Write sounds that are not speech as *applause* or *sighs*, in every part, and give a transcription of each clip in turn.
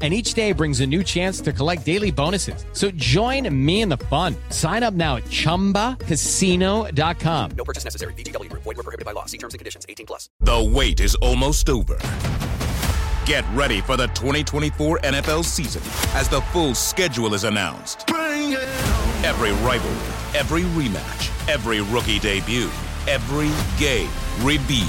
And each day brings a new chance to collect daily bonuses. So join me in the fun. Sign up now at chumbacasino.com. No purchase necessary. VGW Group. Void were prohibited by law. See terms and conditions. 18 plus. The wait is almost over. Get ready for the 2024 NFL season as the full schedule is announced. Every rivalry, every rematch, every rookie debut, every game revealed.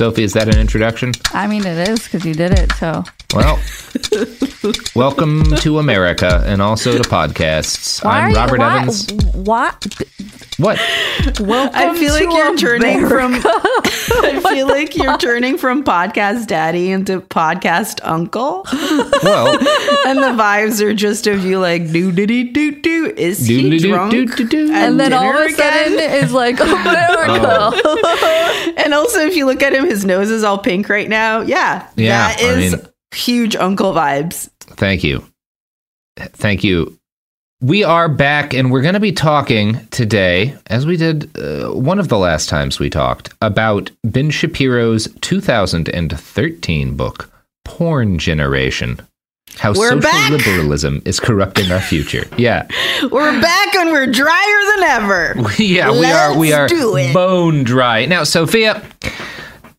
Sophie, is that an introduction? I mean, it is because you did it. So Well, welcome to America and also to podcasts. why I'm are you- Robert why, Evans. What? What? Welcome I feel like you're turning from. *laughs* I feel like you're *laughs* turning from podcast daddy into podcast uncle, Well, *laughs* and the vibes are just of you like do do do do do. Is he drunk? at and then all of a sudden again? it's like oh, America. and also if you look at him, his nose is all pink right now. Yeah, Yeah, that I is mean- huge uncle vibes. thank you. Thank you. We are back, and we're going to be talking today, as we did uh, one of the last times we talked, about Ben Shapiro's 2013 book, Porn Generation How We're Social back! Liberalism is Corrupting Our Future. Yeah. *laughs* We're back and we're drier than ever. *laughs* yeah, we are we are Let's bone dry. Now, Sophia,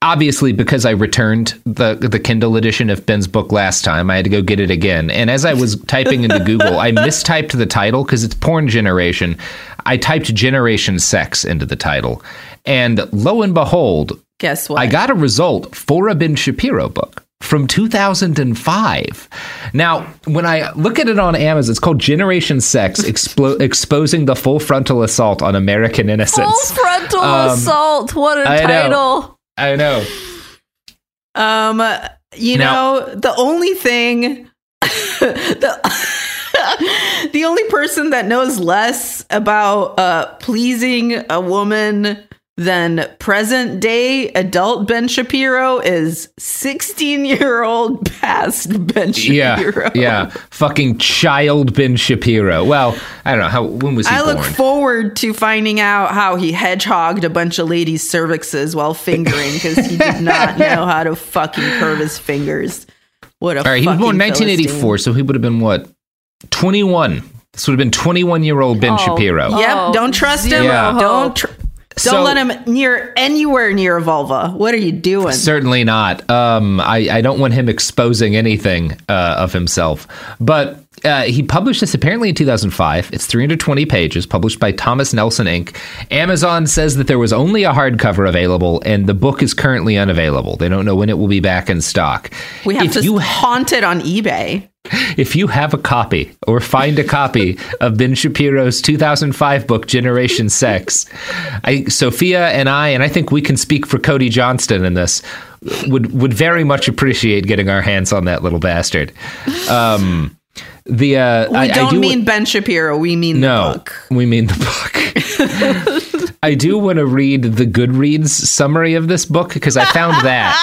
obviously because I returned the the Kindle edition of Ben's book last time, I had to go get it again. And as I was typing into Google, I mistyped the title because it's porn generation. I typed generation sex into the title. And lo and behold, Guess what? I got a result for a Ben Shapiro book from 2005. Now, when I look at it on Amazon, it's called Generation Sex *laughs* Explo- Exposing the Full Frontal Assault on American Innocence. Full frontal Um, assault. What a I know. I know. Um, you Now- know, the only thing, *laughs* the, *laughs* the only person that knows less about uh, pleasing a woman than present day adult Ben Shapiro is 16 year old *laughs* past Ben Shapiro. Yeah. yeah, Fucking child Ben Shapiro. Well, I don't know. How when was he I born? look forward to finding out how he hedgehogged a bunch of ladies' cervixes while fingering because he did *laughs* not know how to fucking curve his fingers. What a All right, he was born in 1984, so he would have been what? 21. This would have been 21 year old Ben Oh, Shapiro. Yep. Oh, don't trust him. Yeah. Don't. Tr- don't So- let him near anywhere near a vulva. What are you doing? Certainly not. Um, I, I don't want him exposing anything uh, of himself. But uh, he published this apparently in 2005. It's 320 pages, published by Thomas Nelson Inc. Amazon says that there was only a hardcover available, and the book is currently unavailable. They don't know when it will be back in stock. we have if to you haunt it on eBay. if you have a copy or find a copy *laughs* of Ben Shapiro's 2005 book Generation Sex, I, Sophia and I, and I think we can speak for Cody Johnston in this. would would very much appreciate getting our hands on that little bastard. Um, the uh, We I, don't I do mean Ben Shapiro. We mean no, the book. we mean the book. *laughs* I do want to read the Goodreads summary of this book because I found that.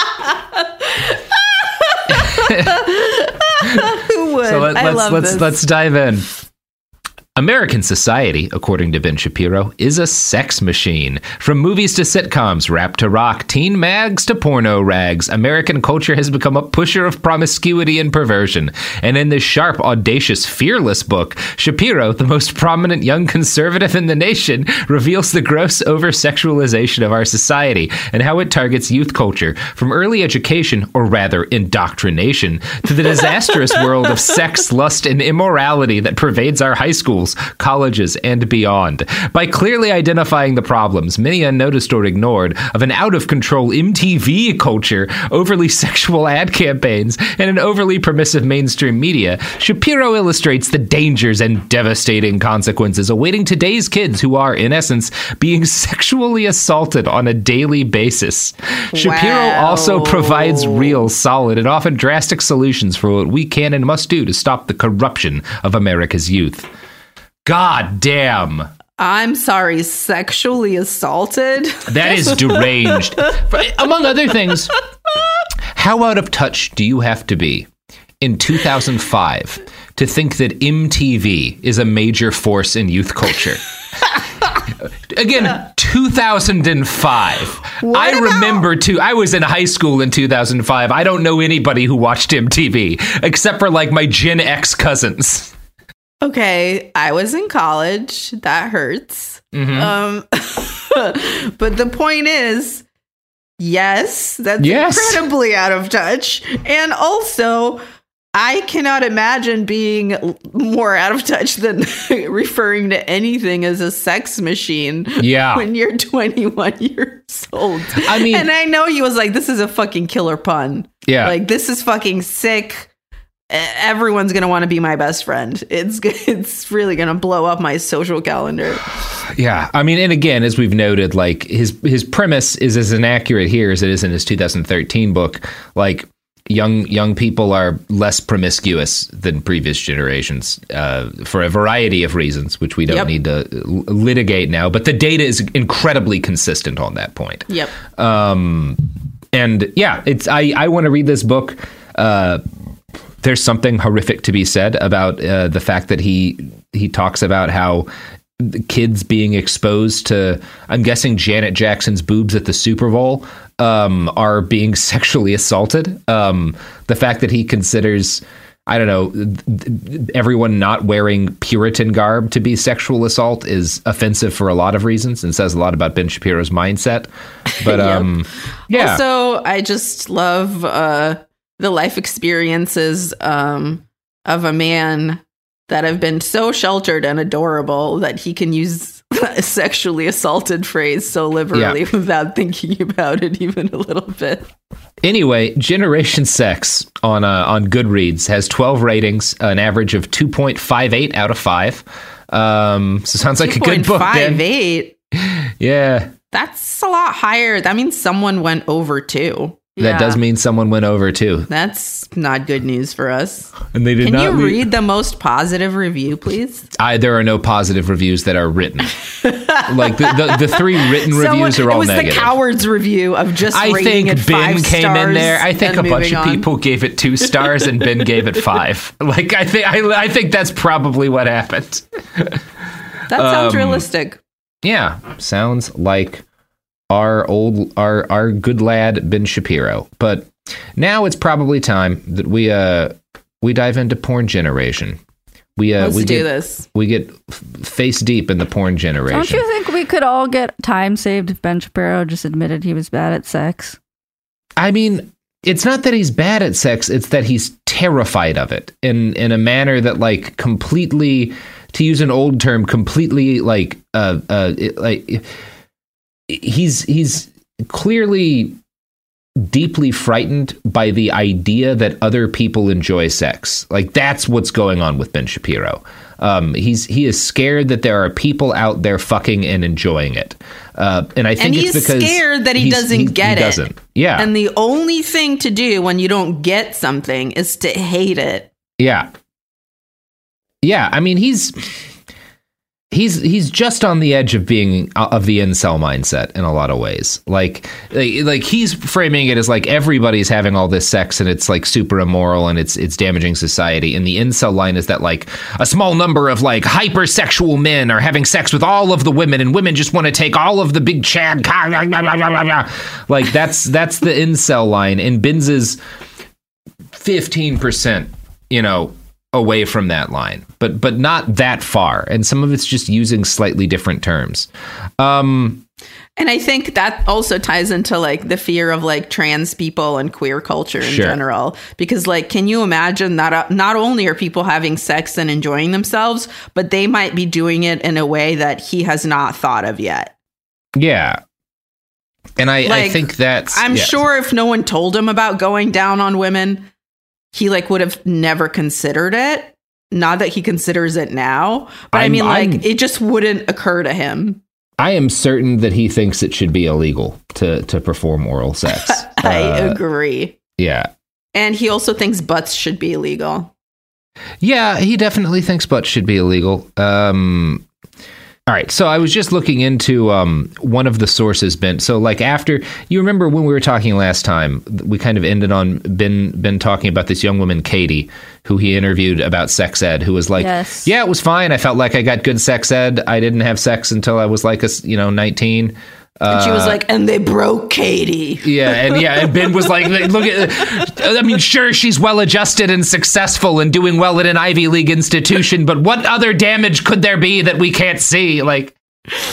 *laughs* *laughs* Who would? So let, I let's let's let's dive in. American society, according to Ben Shapiro, is a sex machine. From movies to sitcoms, rap to rock, teen mags to porno rags, American culture has become a pusher of promiscuity and perversion. And in this sharp, audacious, fearless book, Shapiro, the most prominent young conservative in the nation, reveals the gross over sexualization of our society and how it targets youth culture, from early education, or rather indoctrination, to the disastrous world of sex, lust, and immorality that pervades our high schools, colleges, and beyond. By clearly identifying the problems, many unnoticed or ignored, of an out of control MTV culture, overly *laughs* sexual ad campaigns, and an overly permissive mainstream media, Shapiro illustrates the dangers and devastating consequences awaiting today's kids who are, in essence, being sexually assaulted on a daily basis. Shapiro Wow. also provides real, solid, and often drastic solutions for what we can and must do to stop the corruption of America's youth. God damn. I'm sorry, sexually assaulted. That is *laughs* deranged. Among other things, how out of touch do you have to be in 2005 to think that MTV is a major force in youth culture? *laughs* Again, 2005. I remember too. I was in high school in 2005. I don't know anybody who watched MTV except for like my Gen X cousins. Okay, I was in college. That hurts. Mm-hmm. Um, *laughs* but the point is, yes, that's Yes. incredibly out of touch. And also, I cannot imagine being more out of touch than *laughs* referring to anything as a sex machine Yeah. when you're 21 years old. I mean- and I know he was like, this is a fucking killer pun. Yeah. Like, this is fucking sick. Everyone's gonna want to be my best friend. It's *laughs* it's really gonna blow up my social calendar. Yeah, I mean, and again, as we've noted, like his his premise is as inaccurate here as it is in his 2013 book. Like young young people are less promiscuous than previous generations uh, for a variety of reasons, which we don't Yep. need to l- litigate now. But the data is incredibly consistent on that point. Yep. Um, and yeah, it's I I want to read this book. Uh, there's something horrific to be said about uh, the fact that he he talks about how kids being exposed to I'm guessing Janet Jackson's boobs at the Super Bowl um, are being *laughs* sexually assaulted. Um, the fact that he considers I don't know everyone not wearing Puritan garb to be sexual assault is offensive for a lot of reasons and says a lot about Ben Shapiro's mindset. But *laughs* um, yeah, Also, I just love uh, the life experiences um, of a man that have been so sheltered and adorable that he can use *laughs* a sexually assaulted phrase so liberally Yeah. without thinking about it even a little bit. Anyway, Generation Sex on uh, on Goodreads has 12 ratings, an average of 2.58 out of 5. Um, so sounds like a good book, Ben. 2.58. *laughs* Yeah. That's a lot higher. That means someone went over two. That does mean someone went over too. That's not good news for us. And they did Can not you leave- read the most positive review, please? I, there are no positive reviews that are written. *laughs* like the, the, the three written reviews Someone- are all negative. it was negative. the cowards review of just I think it Ben five came in there. I think a bunch moving of on. people gave it two stars, and Ben gave it five. *laughs* Like I think I, I think that's probably what happened. That sounds um, realistic. Yeah, sounds like our old our our good lad Ben Shapiro. But now it's probably time that we uh we dive into porn generation. We uh Let's we do get this. we get face deep in the porn generation. Don't you think we could all get time saved if Ben Shapiro just admitted he was bad at sex? I mean, it's not that he's bad at sex, it's that he's terrified of it in in a manner that like completely to use an old term, completely like uh uh it- like he's he's clearly deeply frightened by the idea that other people enjoy sex. Like that's what's going on with Ben Shapiro. Um, he's he is scared that there are people out there fucking and enjoying it, uh, and I think and it's he's because scared that he he's- doesn't he- get he it. Doesn't. Yeah, And the only thing to do when you don't get something is to hate it. Yeah. Yeah, I mean he's he's he's just on the edge of being uh, of the incel mindset in a lot of ways. Like like, he's framing it as like everybody's having all this sex and it's like super immoral and it's it's damaging society. And the incel line is that like a small number of like hypersexual men are having sex with all of the women and women just want to take all of the big chad. *laughs* Like that's that's the incel line. And Ben's is fifteen percent, you know, away from that line, but but not that far. And some of it's just using slightly different terms. Um, And I think that also ties into like the fear of like trans people and queer culture in Sure. general. Because like, can you imagine that uh, not only are people having sex and enjoying themselves, but they might be doing it in a way that he has not thought of yet. yeah, and I, I think that's I'm yeah. sure if no one told him about going down on women, he like would have never considered it. Not that he considers it now, but i I'm- mean, like, I'm- it just wouldn't occur to him. I am certain that he thinks it should be illegal to to perform oral sex. *laughs* I Uh, agree. yeah. And he also thinks butts should be illegal. Yeah, he definitely thinks butts should be illegal. Um, all right, so I was just looking into um, one of the sources. Ben, so like after you remember when we were talking last time, we kind of ended on Ben Ben talking about this young woman Katie, who he interviewed about sex ed, who was like, Yes. "Yeah, it was fine. I felt like I got good sex ed. I didn't have sex until I was like a you know nineteen. And she was Uh, like, and they broke Katie. yeah, and yeah, and Ben was like, "Look at, I mean, sure, she's well adjusted and successful and doing well at an Ivy League institution, but what other damage could there be that we can't see?" Like,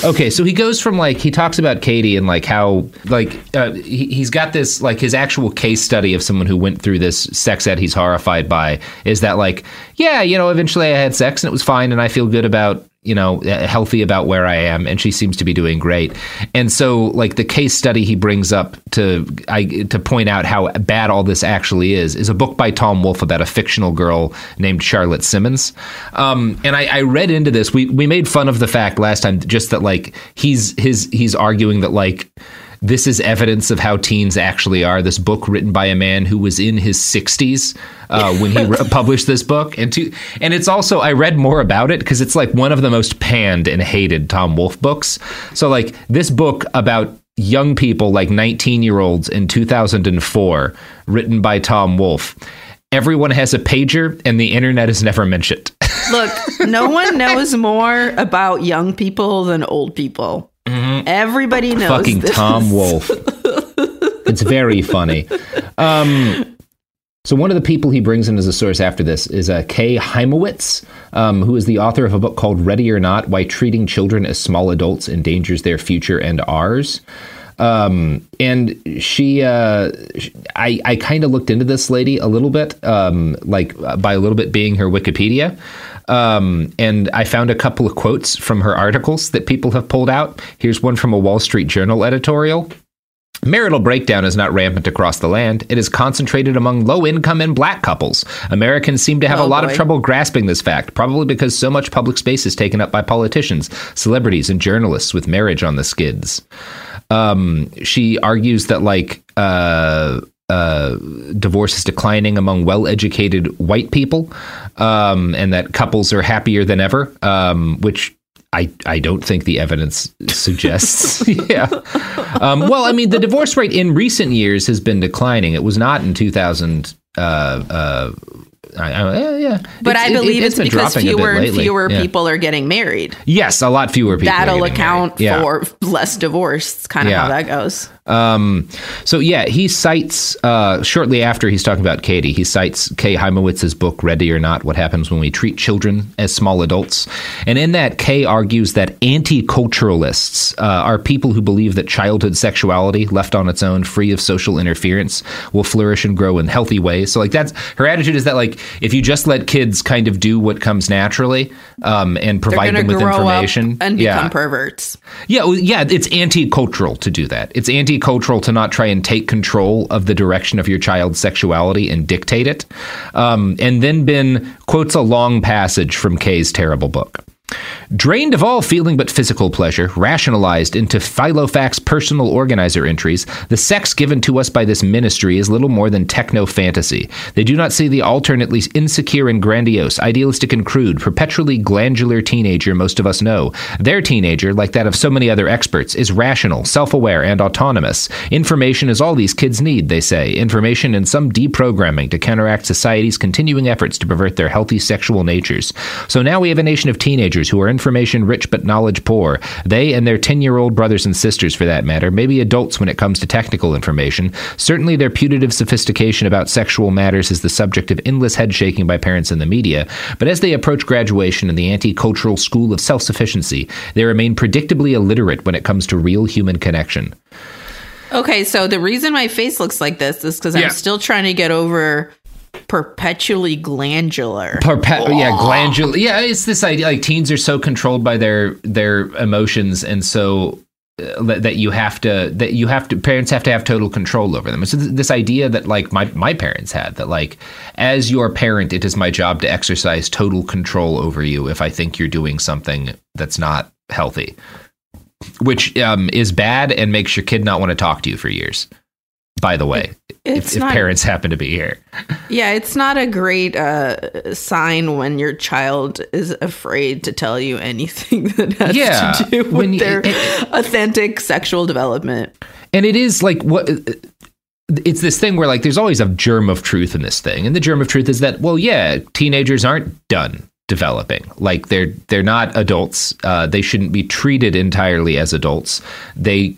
okay, so he goes from like he talks about Katie and like how like uh, he, he's got this like his actual case study of someone who went through this sex ed he's horrified by is that like yeah, you know, eventually I had sex and it was fine and I feel good about you know uh, healthy about where I am and she seems to be doing great. And so like the case study he brings up to I to point out how bad all this actually is is a book by Tom Wolfe about a fictional girl named Charlotte Simmons. Um, and I, I read into this. We we made fun of the fact last time just that like he's his he's arguing that like this is evidence of how teens actually are. This book written by a man who was in his 60s uh, when he re- *laughs* published this book, and to and it's also I read more about it because it's like one of the most panned and hated Tom Wolfe books. So like this book about young people, like 19 year olds in 2004, written by Tom Wolfe. Everyone has a pager, and the internet is never mentioned. *laughs* Look, no one knows more about young people than old people. Everybody knows Mm-hmm. Fucking this. Tom Wolfe. *laughs* it's very funny. Um, so one of the people he brings in as a source after this is uh, Kay Hymowitz, um, who is the author of a book called Ready or Not: Why Treating Children as Small Adults Endangers Their Future and Ours. Um, and she, uh, I, I kind of looked into this lady a little bit, um, like uh, by a little bit being her Wikipedia. Um, and I found a couple of quotes from her articles that people have pulled out. Here's one from a Wall Street Journal editorial. Marital breakdown is not rampant across the land. It is concentrated among low income and black couples. Americans seem to have Oh, a lot boy. of trouble grasping this fact, probably because so much public space is taken up by politicians, celebrities, and journalists with marriage on the skids. Um, she argues that, like, uh, uh, divorce is declining among well educated white people, um, and that couples are happier than ever, um, which I, I don't think the evidence suggests. *laughs* yeah. Um, well, I mean, the divorce rate in recent years has been declining. It was not in 2000. Uh, uh, I, I, yeah. But It's- I it- believe it's it's, because dropping a bit fewer and fewer Yeah. people are getting married. Yes, a lot fewer people. That'll account. Yeah. for less divorce. It's kind of Yeah. how that goes. Um, so yeah, he cites uh, shortly after he's talking about Katie. He cites Kay Hymowitz's book "Ready or Not: What Happens When We Treat Children as Small Adults," and in that, Kay argues that anti-culturalists uh, are people who believe that childhood sexuality, left on its own, free of social interference, will flourish and grow in healthy ways. So like that's her attitude is that like if you just let kids kind of do what comes naturally um, and provide them with information, and yeah. become perverts. Yeah, well, yeah, it's anti-cultural to do that. It's anti-cultural to not try and take control of the direction of your child's sexuality and dictate it. Um, and then Ben quotes a long passage from Kay's terrible book. Drained of all feeling but physical pleasure, rationalized into Filofax personal organizer entries, the sex given to us by this ministry is little more than techno fantasy. They do not see the alternately insecure and grandiose, idealistic and crude, perpetually glandular teenager most of us know. Their teenager, like that of so many other experts, is rational, self aware, and autonomous. Information is all these kids need, they say. Information and some deprogramming to counteract society's continuing efforts to pervert their healthy sexual natures. So now we have a nation of teenagers who are information rich but knowledge poor. They and their 10 year old brothers and sisters, for that matter, may be adults when it comes to technical information. Certainly, their putative sophistication about sexual matters is the subject of endless head shaking by parents and the media. But as they approach graduation in the anti cultural school of self sufficiency, they remain predictably illiterate when it comes to real human connection. Okay, so the reason my face looks like this is because Yeah. I'm still trying to get over perpetually glandular. Perpe- yeah, glandular. Yeah, it's this idea like teens are so controlled by their their emotions, and so uh, that, that you have to that you have to parents have to have total control over them. So th- this idea that like my my parents had that like as your parent, it is my job to exercise total control over you if I think you're doing something that's not healthy, which um, is bad and makes your kid not want to talk to you for years. By the way, if, if parents happen to be here. Yeah, it's not a great uh, sign when your child is afraid to tell you anything *laughs* that has Yeah, to do with you- their it- authentic sexual development. And it is like what it's this thing where like there's always a germ of truth in this thing. And the germ of truth is that well, yeah, teenagers aren't done developing. Like they're they're not adults. Uh, they shouldn't be treated entirely as adults. They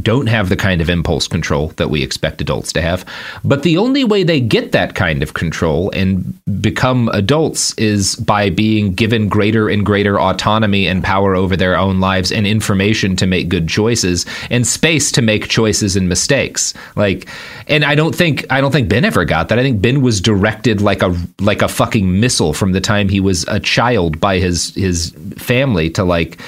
don't have the kind of impulse control that we expect adults to have. But the only way they get that kind of control and become adults is by being given greater and greater autonomy and power over their own lives and information to make good choices and space to make choices and mistakes. Like and I don't think I don't think Ben ever got that. I think Ben was directed like a like a fucking missile from the time he was a child by his his family to like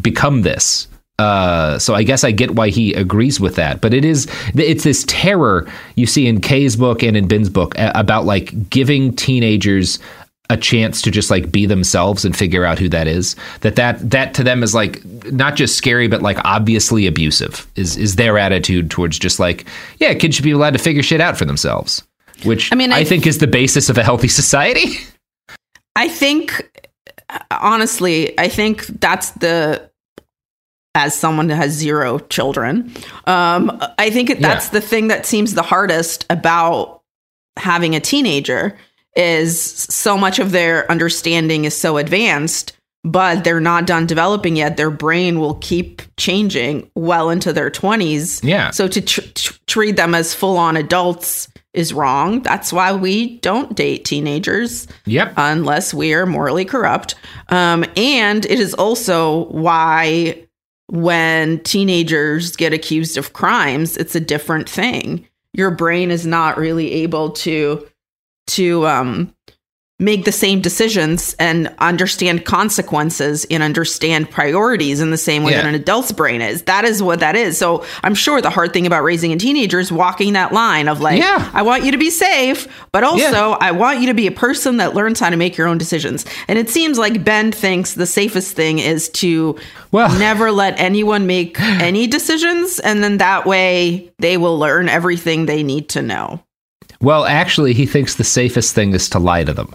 become this. Uh, so I guess I get why he agrees with that, but it is it's this terror you see in Kay's book and in Ben's book about like giving teenagers a chance to just like be themselves and figure out who that is. That that that to them is like not just scary, but like obviously abusive. Is is their attitude towards just like yeah, kids should be allowed to figure shit out for themselves, which I mean, I I- think is the basis of a healthy society. *laughs* I think, honestly, I think that's the. As someone that has zero children, um, I think that's Yeah. the thing that seems the hardest about having a teenager is so much of their understanding is so advanced, but they're not done developing yet. Their brain will keep changing well into their twenties. Yeah. So to tr- tr- treat them as full on adults is wrong. That's why we don't date teenagers Yep. unless we are morally corrupt. Um, and it is also why when teenagers get accused of crimes, it's a different thing. Your brain is not really able to to um, make the same decisions and understand consequences and understand priorities in the same way Yeah. that an adult's brain is. That is what that is. So I'm sure the hard thing about raising a teenager is walking that line of like, Yeah. I want you to be safe, but also Yeah. I want you to be a person that learns how to make your own decisions. And it seems like Ben thinks the safest thing is to Well- never let anyone make *sighs* any decisions. And then that way they will learn everything they need to know. Well, actually, he thinks the safest thing is to lie to them.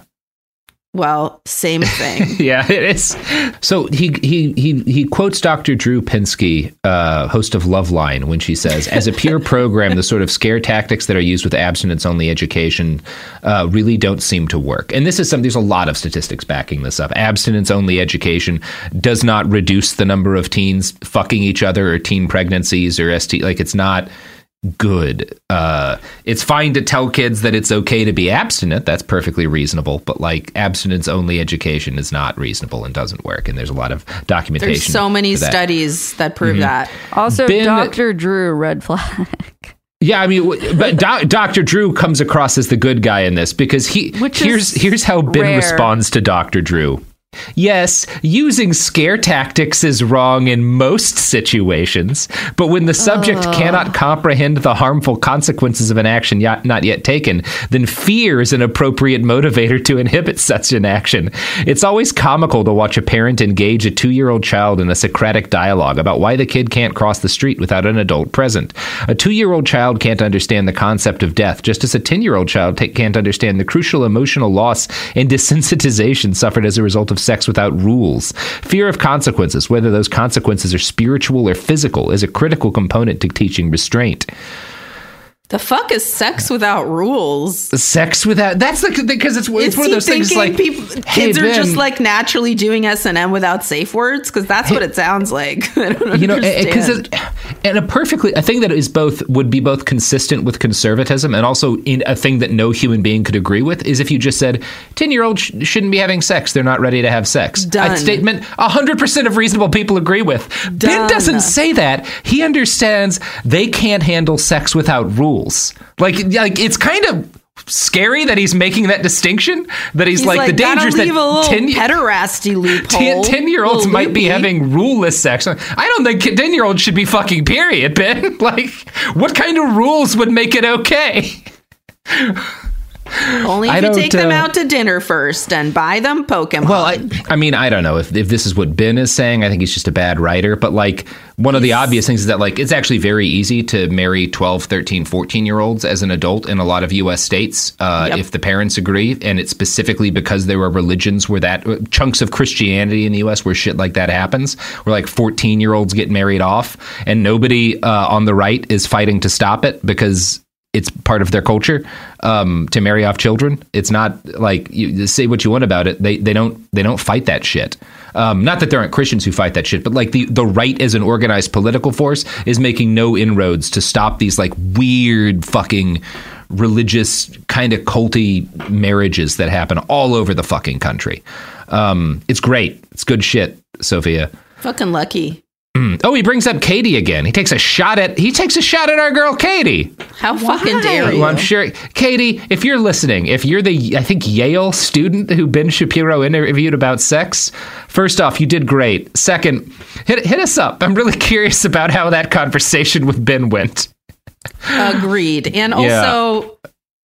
Well, same thing. *laughs* yeah, it is. So he he he he quotes Dr. Drew Pinsky, uh, host of Loveline, when she says, "As a peer program, the sort of scare tactics that are used with abstinence-only education uh, really don't seem to work." And this is some. There's a lot of statistics backing this up. Abstinence-only education does not reduce the number of teens fucking each other or teen pregnancies or ST. Like it's not good. Uh, it's fine to tell kids that it's okay to be abstinent. That's perfectly reasonable. But like abstinence only education is not reasonable and doesn't work. And there's a lot of documentation. There's so many that. studies that prove Mhm. that. Also, Ben- Dr. Drew, red flag. *laughs* Yeah, I mean, but Do- Dr. Drew comes across as the good guy in this because he Which here's is here's how Ben rare. responds to Dr. Drew. Yes, using scare tactics is wrong in most situations, but when the subject oh. cannot comprehend the harmful consequences of an action yet, not yet taken, then fear is an appropriate motivator to inhibit such an action. It's always comical to watch a parent engage a two year old child in a Socratic dialogue about why the kid can't cross the street without an adult present. A two year old child can't understand the concept of death, just as a 10 year old child ta- can't understand the crucial emotional loss and desensitization suffered as a result of sex without rules. Fear of consequences, whether those consequences are spiritual or physical, is a critical component to teaching restraint. The fuck is sex without rules? Sex without that's the because it's, it's Is one of he things like people, hey, kids are just like naturally doing S and M without safe words? Because that's what it sounds like. *laughs* You know eh, eh, because and a perfectly a thing that is both would be both consistent with conservatism and also in a thing that no human being could agree with is if you just said 10 year olds sh- shouldn't be having sex. They're not ready to have sex. Done. a statement 100% of reasonable people agree with. Ben doesn't say that. He understands they can't handle sex without rules like like it's kind of scary that he's making that distinction that he's, He's like, the gotta dangers that 10 pederasty loophole. 10, year olds Little might be having ruleless sex. I don't think 10 year olds should be fucking, period, Ben. *laughs* Like, what kind of rules would make it okay? *laughs* only if you take them uh, out to dinner first and buy them Pokemon. Well, I, I mean, I don't know if, if this is what Ben is saying. I think he's just a bad writer. But, like, one of the obvious things is that, like, it's actually very easy to marry 12, 13, 14 year olds as an adult in a lot of U.S. states uh, Yep. if the parents agree. And it's specifically because there are religions where that chunks of Christianity in the U.S. where shit like that happens, where like 14 year olds get married off and nobody uh, on the right is fighting to stop it because it's part of their culture um, to marry off children. It's not like you say what you want about it. They they don't they don't fight that shit. Um, not that there aren't Christians who fight that shit, but like the the right as an organized political force is making no inroads to stop these like weird fucking religious kind of culty marriages that happen all over the fucking country. Um, it's great. It's good shit, Sophia. fucking lucky. Oh, he brings up Katie again. He takes a shot at he takes a shot at our girl Katie. How fucking dare you? Well, I'm sure, Katie, if you're listening, if you're the, I think, Yale student who Ben Shapiro interviewed about sex, first off, you did great. Second, hit, hit us up. I'm really *laughs* curious about how that conversation with Ben went. Agreed. And Yeah. also,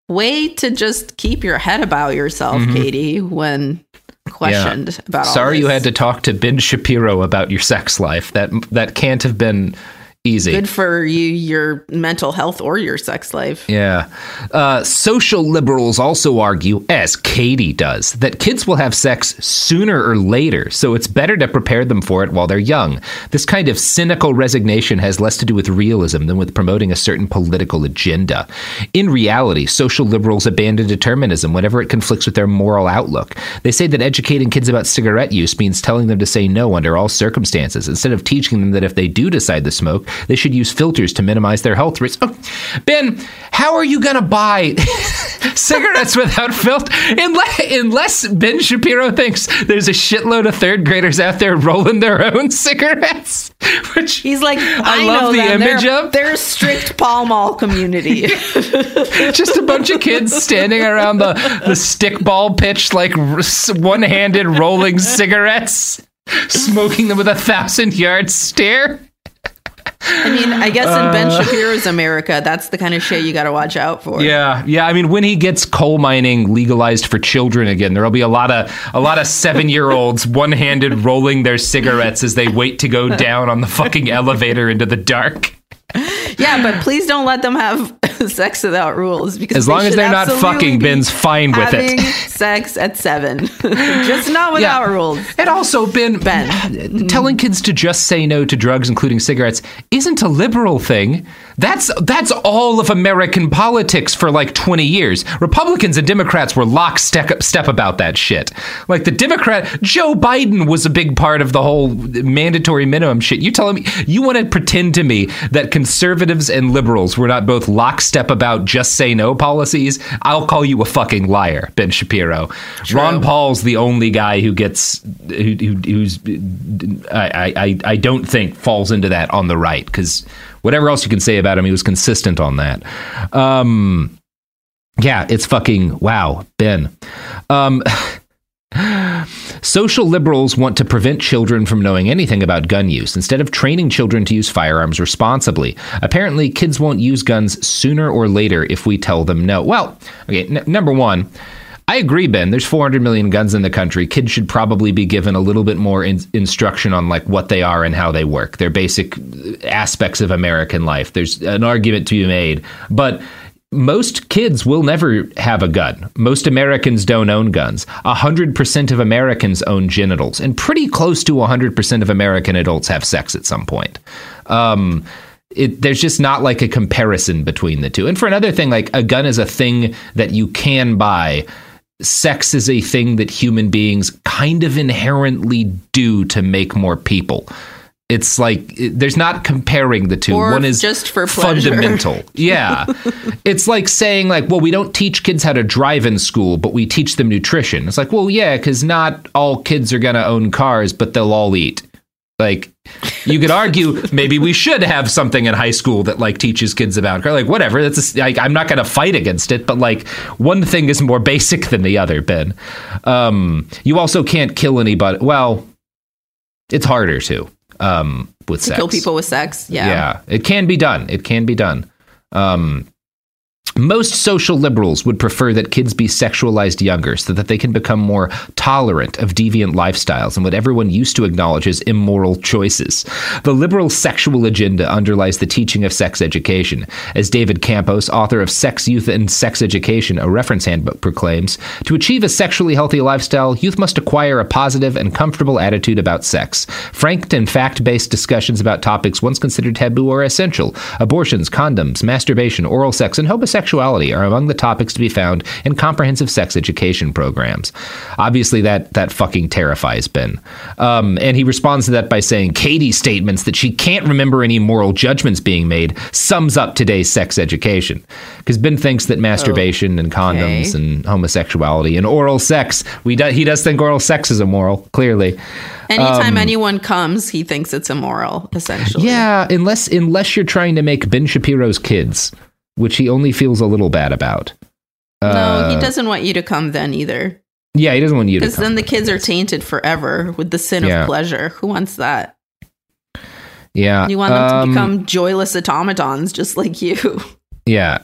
way to just keep your head about yourself, Mhm. Katie, when questioned about all Sorry you had to talk to Ben Shapiro about your sex life. That that can't have been easy. Good for you, your mental health or your sex life. Yeah. Uh, social liberals also argue, as Katie does, that kids will have sex sooner or later, so it's better to prepare them for it while they're young. This kind of cynical resignation has less to do with realism than with promoting a certain political agenda. In reality, social liberals abandon determinism whenever it conflicts with their moral outlook. They say that educating kids about cigarette use means telling them to say no under all circumstances, instead of teaching them that if they do decide to smoke, they should use filters to minimize their health risks. Oh, ben, how are you going to buy *laughs* cigarettes without filter? Unless, unless Ben Shapiro thinks there's a shitload of third graders out there rolling their own cigarettes. *laughs* Which He's like, I, love the them. image they're, of. They're a strict Pall Mall community. *laughs* just a bunch of kids standing around the, the stickball pitch, like one handed rolling cigarettes, smoking them with a thousand yard stare. I mean, I guess in Ben Uh. Shapiro's America, that's the kind of shit you got to watch out for. Yeah, yeah. I mean, when he gets coal mining legalized for children again, there'll be a lot of a lot of seven year olds one handed rolling their cigarettes as they wait to go *laughs* down on the fucking elevator into the dark. Yeah, but please don't let them have *laughs* sex without rules because As long as they're not fucking, be Ben's fine with it. sex at seven, *laughs* just not without rules. And also, Ben, Ben, *sighs* telling kids to just say no to drugs, including cigarettes, isn't a liberal thing. That's that's all of American politics for like twenty years. Republicans and Democrats were lockstep step about that shit. Like the Democrat, Joe Biden was a big part of the whole mandatory minimum shit. You telling me you want to pretend to me that conservatives and liberals were not both lockstep lockstep about just say no policies, I'll call you a fucking liar, Ben Shapiro. Ron Paul's the only guy who gets who, who, who's I, I I don't think falls into that on the right because whatever else you can say about him, he was consistent on that. Um, yeah, it's fucking wow, Ben. Um, *laughs* Social liberals want to prevent children from knowing anything about gun use instead of training children to use firearms responsibly. Apparently, kids won't use guns sooner or later if we tell them no. Well, okay, n- number one, I agree, Ben. There's 400 million guns in the country. Kids should probably be given a little bit more in- instruction on like what they are and how they work. They're basic uh, aspects of American life. There's an argument to be made, but most kids will never have a gun. Most Americans don't own guns. 100% of Americans own genitals, and pretty close to 100% of American adults have sex at some point. Um, it, there's just not like a comparison between the two. And for another thing, like a gun is a thing that you can buy. Sex is a thing that human beings kind of inherently do to make more people it's like there's not comparing the two. Or One is just for pleasure. fundamental. *laughs* Yeah. it's like saying like, well, we don't teach kids how to drive in school, but we teach them nutrition. It's like, well, yeah, cuz not all kids are going to own cars, but they'll all eat. Like you could argue maybe we should have something in high school that like teaches kids about car. Like whatever, that's a, like, I'm not going to fight against it, but like one thing is more basic than the other, Ben. Um, you also can't kill anybody. Well, it's harder to um, with To sex. kill people with sex. Yeah. Yeah, it can be done. It can be done. Um, most social liberals would prefer that kids be sexualized younger so that they can become more tolerant of deviant lifestyles and what everyone used to acknowledge as immoral choices. The liberal sexual agenda underlies the teaching of sex education. As David Campos, author of Sex, Youth, and Sex Education, a reference handbook, proclaims, to achieve a sexually healthy lifestyle, youth must acquire a positive and comfortable attitude about sex. Frank and fact based discussions about topics once considered taboo are essential. Abortions, condoms, masturbation, oral sex, and homosexuality are among the topics to be found in comprehensive sex education programs. Obviously, that, that fucking terrifies Ben. Um, and he responds to that by saying Katie's statements that she can't remember any moral judgments being made sums up today's sex education. Because Ben thinks that masturbation and condoms Okay. and homosexuality and oral sex, we do, he does think oral sex is immoral, clearly. Anytime Um, anyone comes, he thinks it's immoral, essentially. Yeah, unless unless you're trying to make Ben Shapiro's kids, which he only feels a little bad about. No, Uh, he doesn't want you to come then either. Yeah, he doesn't want you to. Because then the kids are tainted forever with the sin Yeah. of pleasure. Who wants that? Yeah, You want them to um, become joyless automatons just like you. *laughs* Yeah.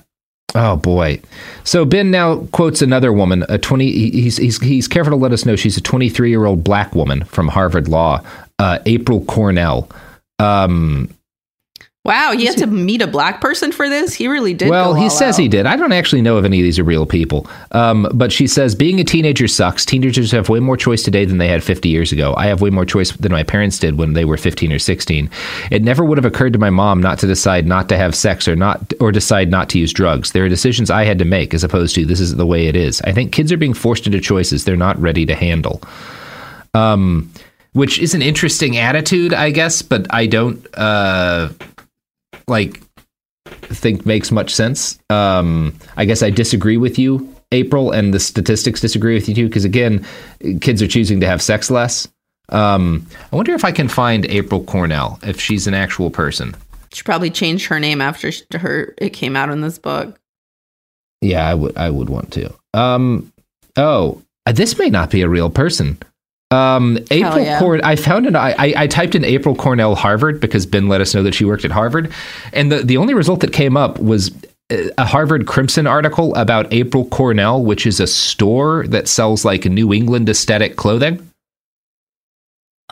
Oh boy. So Ben now quotes another woman, a twenty. He's he's he's careful to let us know she's a twenty three year old black woman from Harvard Law, uh, April Cornell. Um, Wow, he had to meet a black person for this? He really did. well, he says out. he did. I don't actually know if any of these are real people. Um, but she says being a teenager sucks. Teenagers have way more choice today than they had 50 years ago. I have way more choice than my parents did when they were 15 or 16. It never would have occurred to my mom not to decide not to have sex or not or decide not to use drugs. There are decisions I had to make as opposed to this is the way it is. I think kids are being forced into choices they're not ready to handle. Um, which is an interesting attitude, I guess, but I don't uh like think makes much sense. Um, I guess I disagree with you, April, and the statistics disagree with you too. Because again, kids are choosing to have sex less. Um, I wonder if I can find April Cornell if she's an actual person. She probably changed her name after sh- her it came out in this book. Yeah, I would. I would want to. Um, oh, this may not be a real person. Um, April yeah. Corn. I found it. I, I typed in April Cornell Harvard because Ben let us know that she worked at Harvard, and the the only result that came up was uh, a Harvard Crimson article about April Cornell, which is a store that sells like New England aesthetic clothing.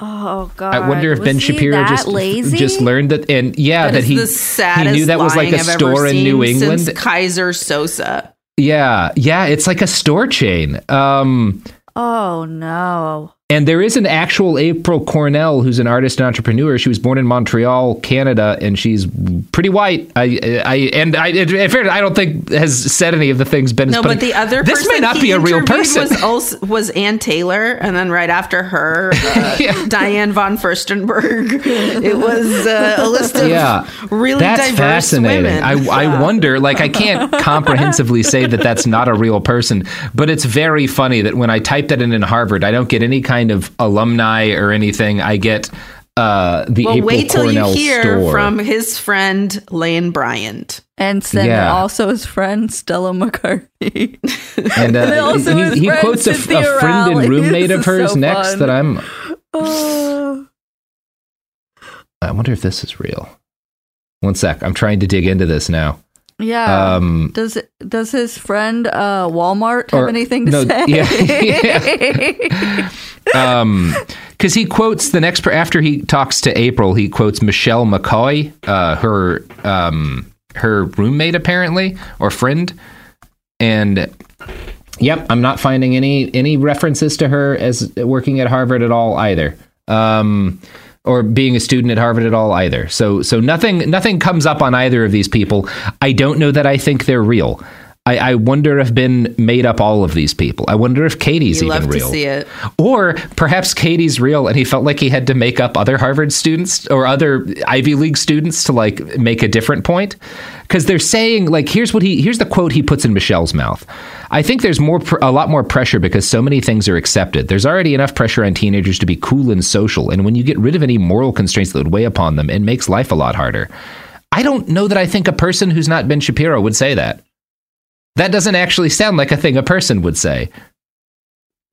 Oh God! I wonder if Was Ben Shapiro just lazy? just learned that, and yeah, That that, he he knew that was like a I've store in New England. since Keyser Söze. Yeah, yeah, it's like a store chain. Um, Oh no! And there is an actual April Cornell who's an artist and entrepreneur. She was born in Montreal, Canada, and she's pretty white. I, I and I, in fairness, I don't think has said any of the things Ben No, but the other this person may not be a real person. was also was Ann Taylor, and then right after her, *laughs* uh, Diane von Furstenberg. It was uh, a list of yeah, really that's diverse fascinating. women. I, I wonder, like, I *laughs* can't comprehensively say that that's not a real person, but it's very funny that when I type that in in Harvard, I don't get any kind of alumni or anything. I get uh, the well, April wait till Cornell you hear store. from his friend Lane Bryant. And then Yeah. also his friend Stella McCartney. and *laughs* And uh, also his he, he friend quotes a, f- Cynthia a friend and *laughs* roommate of hers so next fun. that I'm. Oh. I wonder if this is real. One sec. I'm trying to dig into this now. Yeah. Um, does does his friend uh, Walmart have Or- anything to no, say? yeah, *laughs* *laughs* um because he quotes the next per- after he talks to april he quotes michelle mccoy uh her um her roommate apparently or friend and yep i'm not finding any any references to her as working at harvard at all either um or being a student at Harvard at all either. So so nothing nothing comes up on either of these people. I don't know that I think they're real. I, I wonder if Ben made up all of these people. I wonder if Katie's You even real. to see it. Or perhaps Katie's real and he felt like he had to make up other Harvard students or other Ivy League students to like make a different point. Because they're saying like here's what he here's the quote he puts in Michelle's mouth. I think there's more pr- a lot more pressure because so many things are accepted. There's already enough pressure on teenagers to be cool and social, and when you get rid of any moral constraints that would weigh upon them, it makes life a lot harder. I don't know that I think a person who's not Ben Shapiro would say that. That doesn't actually sound like a thing a person would say.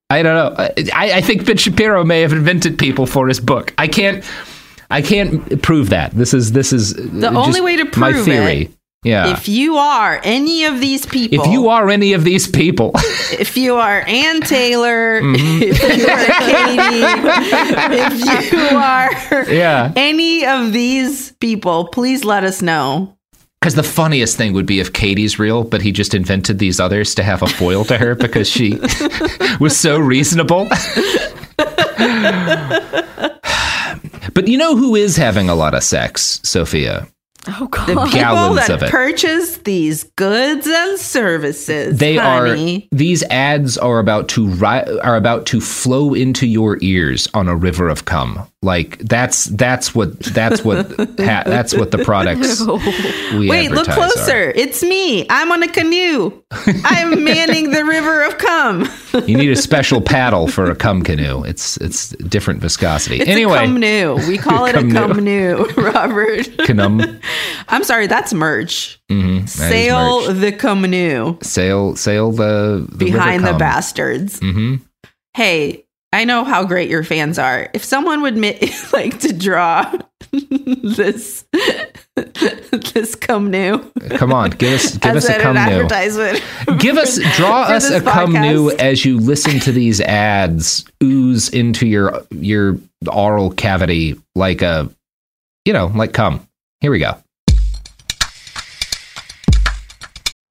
I don't know. I, I think Ben Shapiro may have invented people for his book. I can't. I can't prove that. This is this is The only way to prove my theory. it, Yeah. If you are any of these people, If you are any of these people, *laughs* if you are Ann Taylor, Mm-hmm. *laughs* if you are Katie, *laughs* if you are Yeah. any of these people, please let us know. Because the funniest thing would be if Katie's real, but he just invented these others to have a foil to her because she *laughs* was so reasonable. *sighs* but you know who is having a lot of sex, Sophia? oh God. The people Gallons that of it. purchase these goods and services, They honey. are these ads are about to ri- are about to flow into your ears on a river of cum. Like that's that's what that's what ha- that's what the products *laughs* we Wait, look advertise are. closer. It's me. I'm on a canoe. I'm *laughs* manning the river of cum. You need a special paddle for a cum canoe. It's it's different viscosity. It's anyway, a canoe. We call it a Cumnoo. *laughs* canoe, Robert. canum. I'm sorry, that's merch. Mm-hmm, that Sail merch. the canoe sail sail the, the behind the cum. bastards. hmm Hey, I know how great your fans are. If someone would *laughs* like to draw *laughs* this this come new, Come on, give us give us a come new. advertisement, Give us draw us a cum new as you listen to these ads ooze into your your oral cavity like a you know like come. Here we go.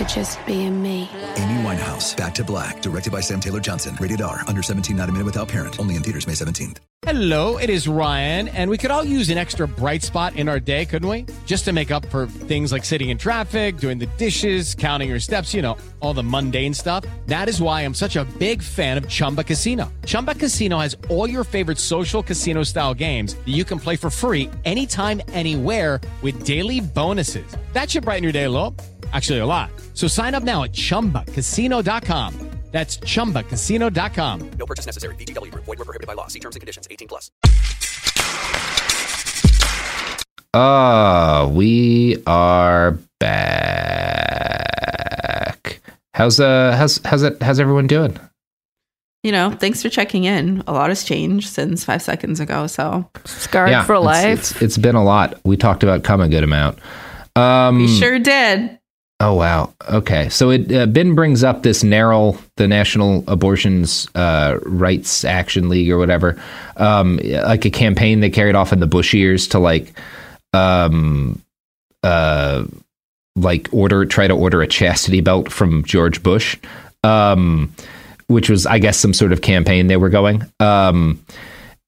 for just being me. Amy Winehouse, Back to Black, directed by Sam Taylor Johnson. Rated R, under 17, not a minute without parent. Only in theaters May 17th. Hello, it is Ryan, and we could all use an extra bright spot in our day, couldn't we? Just to make up for things like sitting in traffic, doing the dishes, counting your steps, you know, all the mundane stuff. That is why I'm such a big fan of Chumba Casino. Chumba Casino has all your favorite social casino style games that you can play for free anytime, anywhere with daily bonuses. That should brighten your day a little. Actually, a lot. So sign up now at chumbacasino.com. That's chumbacasino.com. No purchase necessary. VGW Group. Void were prohibited by law. See terms and conditions. 18 plus. Uh, we are back. How's uh how's how's it how's everyone doing? You know, thanks for checking in. A lot has changed since five seconds ago. So Scarred for it's- life. It's, it's been a lot. We talked about come a good amount. Um we sure did. Oh wow. Okay. So it uh, Ben brings up this NARAL, the National Abortions uh, Rights Action League or whatever, um, like a campaign they carried off in the Bush years to like, um, uh, like order try to order a chastity belt from George Bush, um, which was I guess some sort of campaign they were going. Um,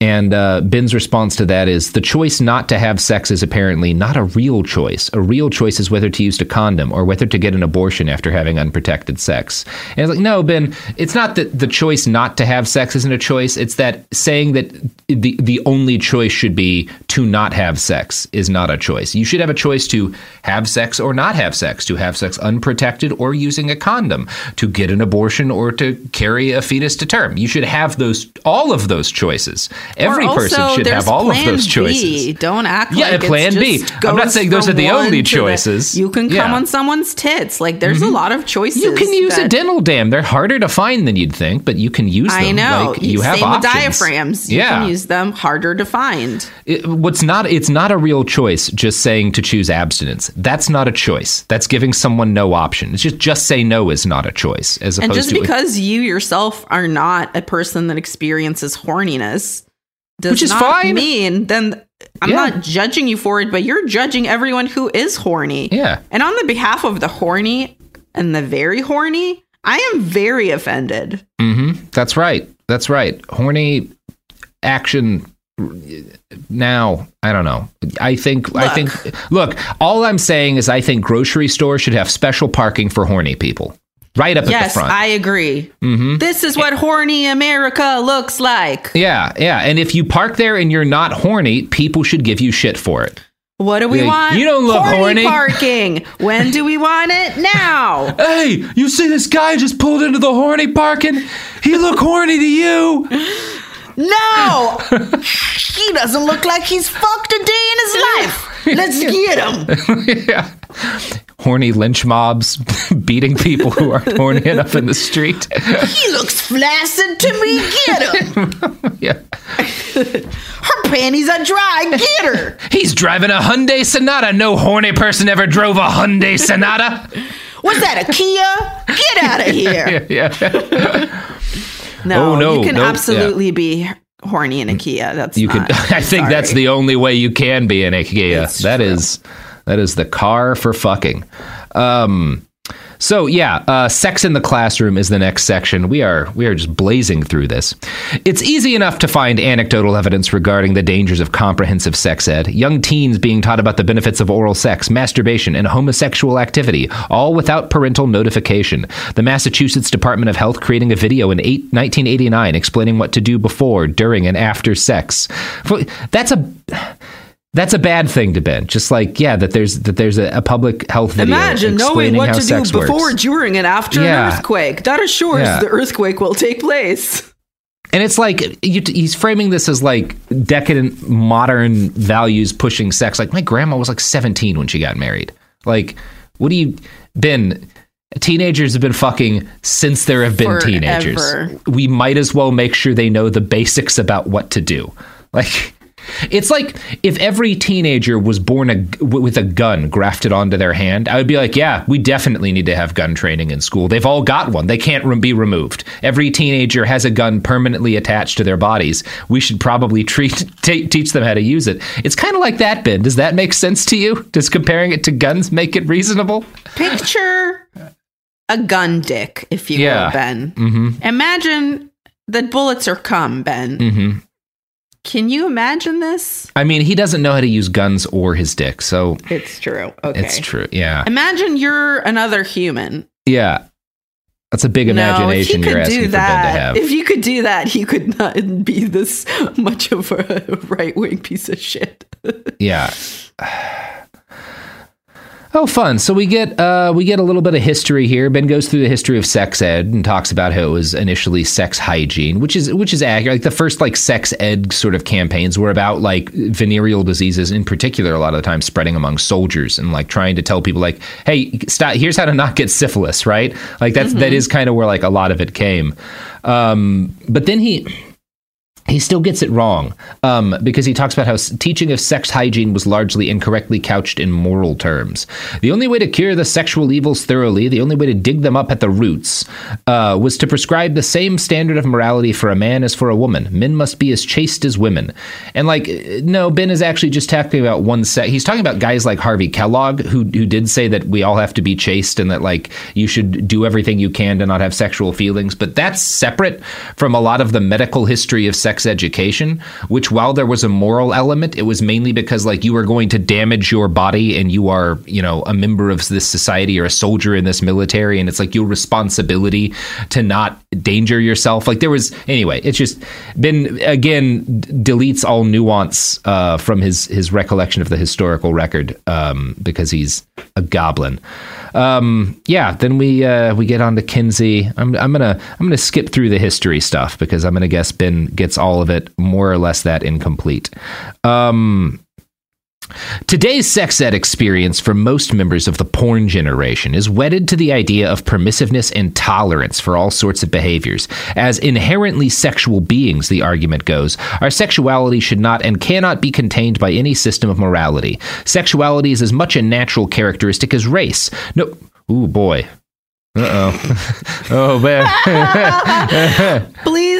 and uh, Ben's response to that is the choice not to have sex is apparently not a real choice. A real choice is whether to use a condom or whether to get an abortion after having unprotected sex. And it's like, no, Ben, it's not that the choice not to have sex isn't a choice. It's that saying that the the only choice should be to not have sex is not a choice. You should have a choice to have sex or not have sex, to have sex unprotected or using a condom, to get an abortion or to carry a fetus to term. You should have those all of those choices. Every Or person should have all of those B. choices. Don't act Yeah, like plan B. I'm not saying those are the only to the- choices. you can come Yeah. Mm-hmm. on someone's tits. Like there's a lot of choices. You can use a dental dam. They're harder to find than you'd think, but you can use them. I know. Like, you have Same options. with diaphragms. You yeah. can use them harder to find. It- what's not it's not a real choice just saying to choose abstinence that's not a choice that's giving someone no option it's just just say no is not a choice as And just because you yourself are not a person that experiences horniness does Which is not fine. mean then I'm Yeah. not judging you for it, but you're judging everyone who is horny. Yeah. And on the behalf of the horny and the very horny, I am very offended. hmm that's right that's right horny action now i don't know i think i think look all i'm saying is i think grocery stores should have special parking for horny people right up at the yes, front I agree. Mhm. This is what horny America looks like. yeah yeah and if you park there and you're not horny people should give you shit for it What do we Yeah, want? you don't look horny. parking. when do we want it? Now. *laughs* Hey, you see this guy just pulled into the horny parking? He look horny to you. *laughs* No! *laughs* he doesn't look like he's fucked a day in his life. *laughs* Let's get him. *laughs* yeah. Horny lynch mobs beating people who aren't horny enough in the street. He looks flaccid to me. Get him. yeah. Her panties are dry. Get her. He's driving a Hyundai Sonata. No horny person ever drove a Hyundai Sonata. Was that a Kia? Get out of here. yeah. yeah. No, Oh, no, you can nope, absolutely be horny in a Kia. That's You not, can *laughs* I think that's the only way you can be in a Kia. It's That is that is the car for fucking. Um So yeah, uh, sex in the classroom is the next section. We are we are just blazing through this. It's easy enough to find anecdotal evidence regarding the dangers of comprehensive sex ed. Young teens being taught about the benefits of oral sex, masturbation, and homosexual activity, all without parental notification. The Massachusetts Department of Health creating a video in eight, 1989 explaining what to do before, during, and after sex. That's a that's a bad thing to Ben. Just like yeah, that there's that there's a, a public health video. Imagine knowing what how to do before, works. during, and after Yeah. an earthquake. That assures Yeah. the earthquake will take place. And it's like you, he's framing this as like decadent, modern values pushing sex. Like my grandma was like 17 when she got married. Like, what do you been? Teenagers have been fucking since there have been Forever. teenagers. We might as well make sure they know the basics about what to do. Like, it's like if every teenager was born a, with a gun grafted onto their hand, I would be like, yeah, we definitely need to have gun training in school. They've all got one. They can't re- be removed. Every teenager has a gun permanently attached to their bodies. We should probably *laughs* treat, ta teach them how to use it. It's kind of like that, Ben. Does that make sense to you? Does comparing it to guns make it reasonable? Picture a gun dick, if you Yeah. will, Ben. Mm-hmm. Imagine that bullets are cum, Ben. Mm-hmm. Can you imagine this? I mean, he doesn't know how to use guns or his dick, so It's true. Okay. it's true. Yeah. Imagine you're another human. Yeah. That's a big No, imagination you you're asking do for Ben to have. if you could do that, you could not be this *laughs* much of a *laughs* right wing piece of shit. Yeah. *sighs* *sighs* *sighs* Oh, fun! So we get uh, we get a little bit of history here. Ben goes through the history of sex ed and talks about how it was initially sex hygiene, which is which is accurate. Like the first like sex ed sort of campaigns were about like venereal diseases, in particular, a lot of the time spreading among soldiers and like trying to tell people like, hey, stop. Here's how to not get syphilis, right? Like that's that is kind of where like a lot of it came. Um, but then he he still gets it wrong um, because he talks about how teaching of sex hygiene was largely incorrectly couched in moral terms. The only way to cure the sexual evils thoroughly, the only way to dig them up at the roots, uh, was to prescribe the same standard of morality for a man as for a woman. Men must be as chaste as women. And like, uh, no, Ben is actually just talking about one set. He's talking about guys like Harvey Kellogg, who who did say that we all have to be chaste and that like you should do everything you can to not have sexual feelings. But that's separate from a lot of the medical history of sex education, which while there was a moral element, it was mainly because like you are going to damage your body and you are, you know, a member of this society or a soldier in this military and it's like your responsibility to not danger yourself. Like there was anyway, it's just been again deletes all nuance uh, from his his recollection of the historical record um, because he's a goblin. Um, yeah, then we uh, we get on to Kinsey. I'm I'm gonna I'm gonna skip through the history stuff because I'm gonna guess Ben gets all of it more or less that incomplete. Um, Today's sex ed experience for most members of the porn generation is wedded to the idea of permissiveness and tolerance for all sorts of behaviors. As inherently sexual beings, the argument goes, our sexuality should not and cannot be contained by any system of morality. Sexuality is as much a natural characteristic as race. No, ooh boy. Uh oh. *laughs* oh man. *laughs* *laughs* please,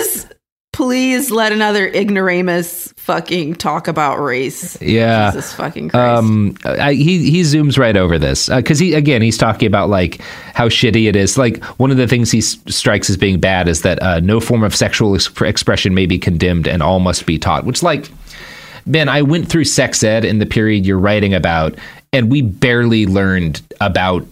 please let another ignoramus fucking talk about race. Yeah. Jesus fucking Christ. Um, I, he he zooms right over this because he again he's talking about like how shitty it is. Like one of the things he s- strikes as being bad is that uh, no form of sexual ex- expression may be condemned and all must be taught. Which like Ben, I went through sex ed in the period you're writing about, and we barely learned about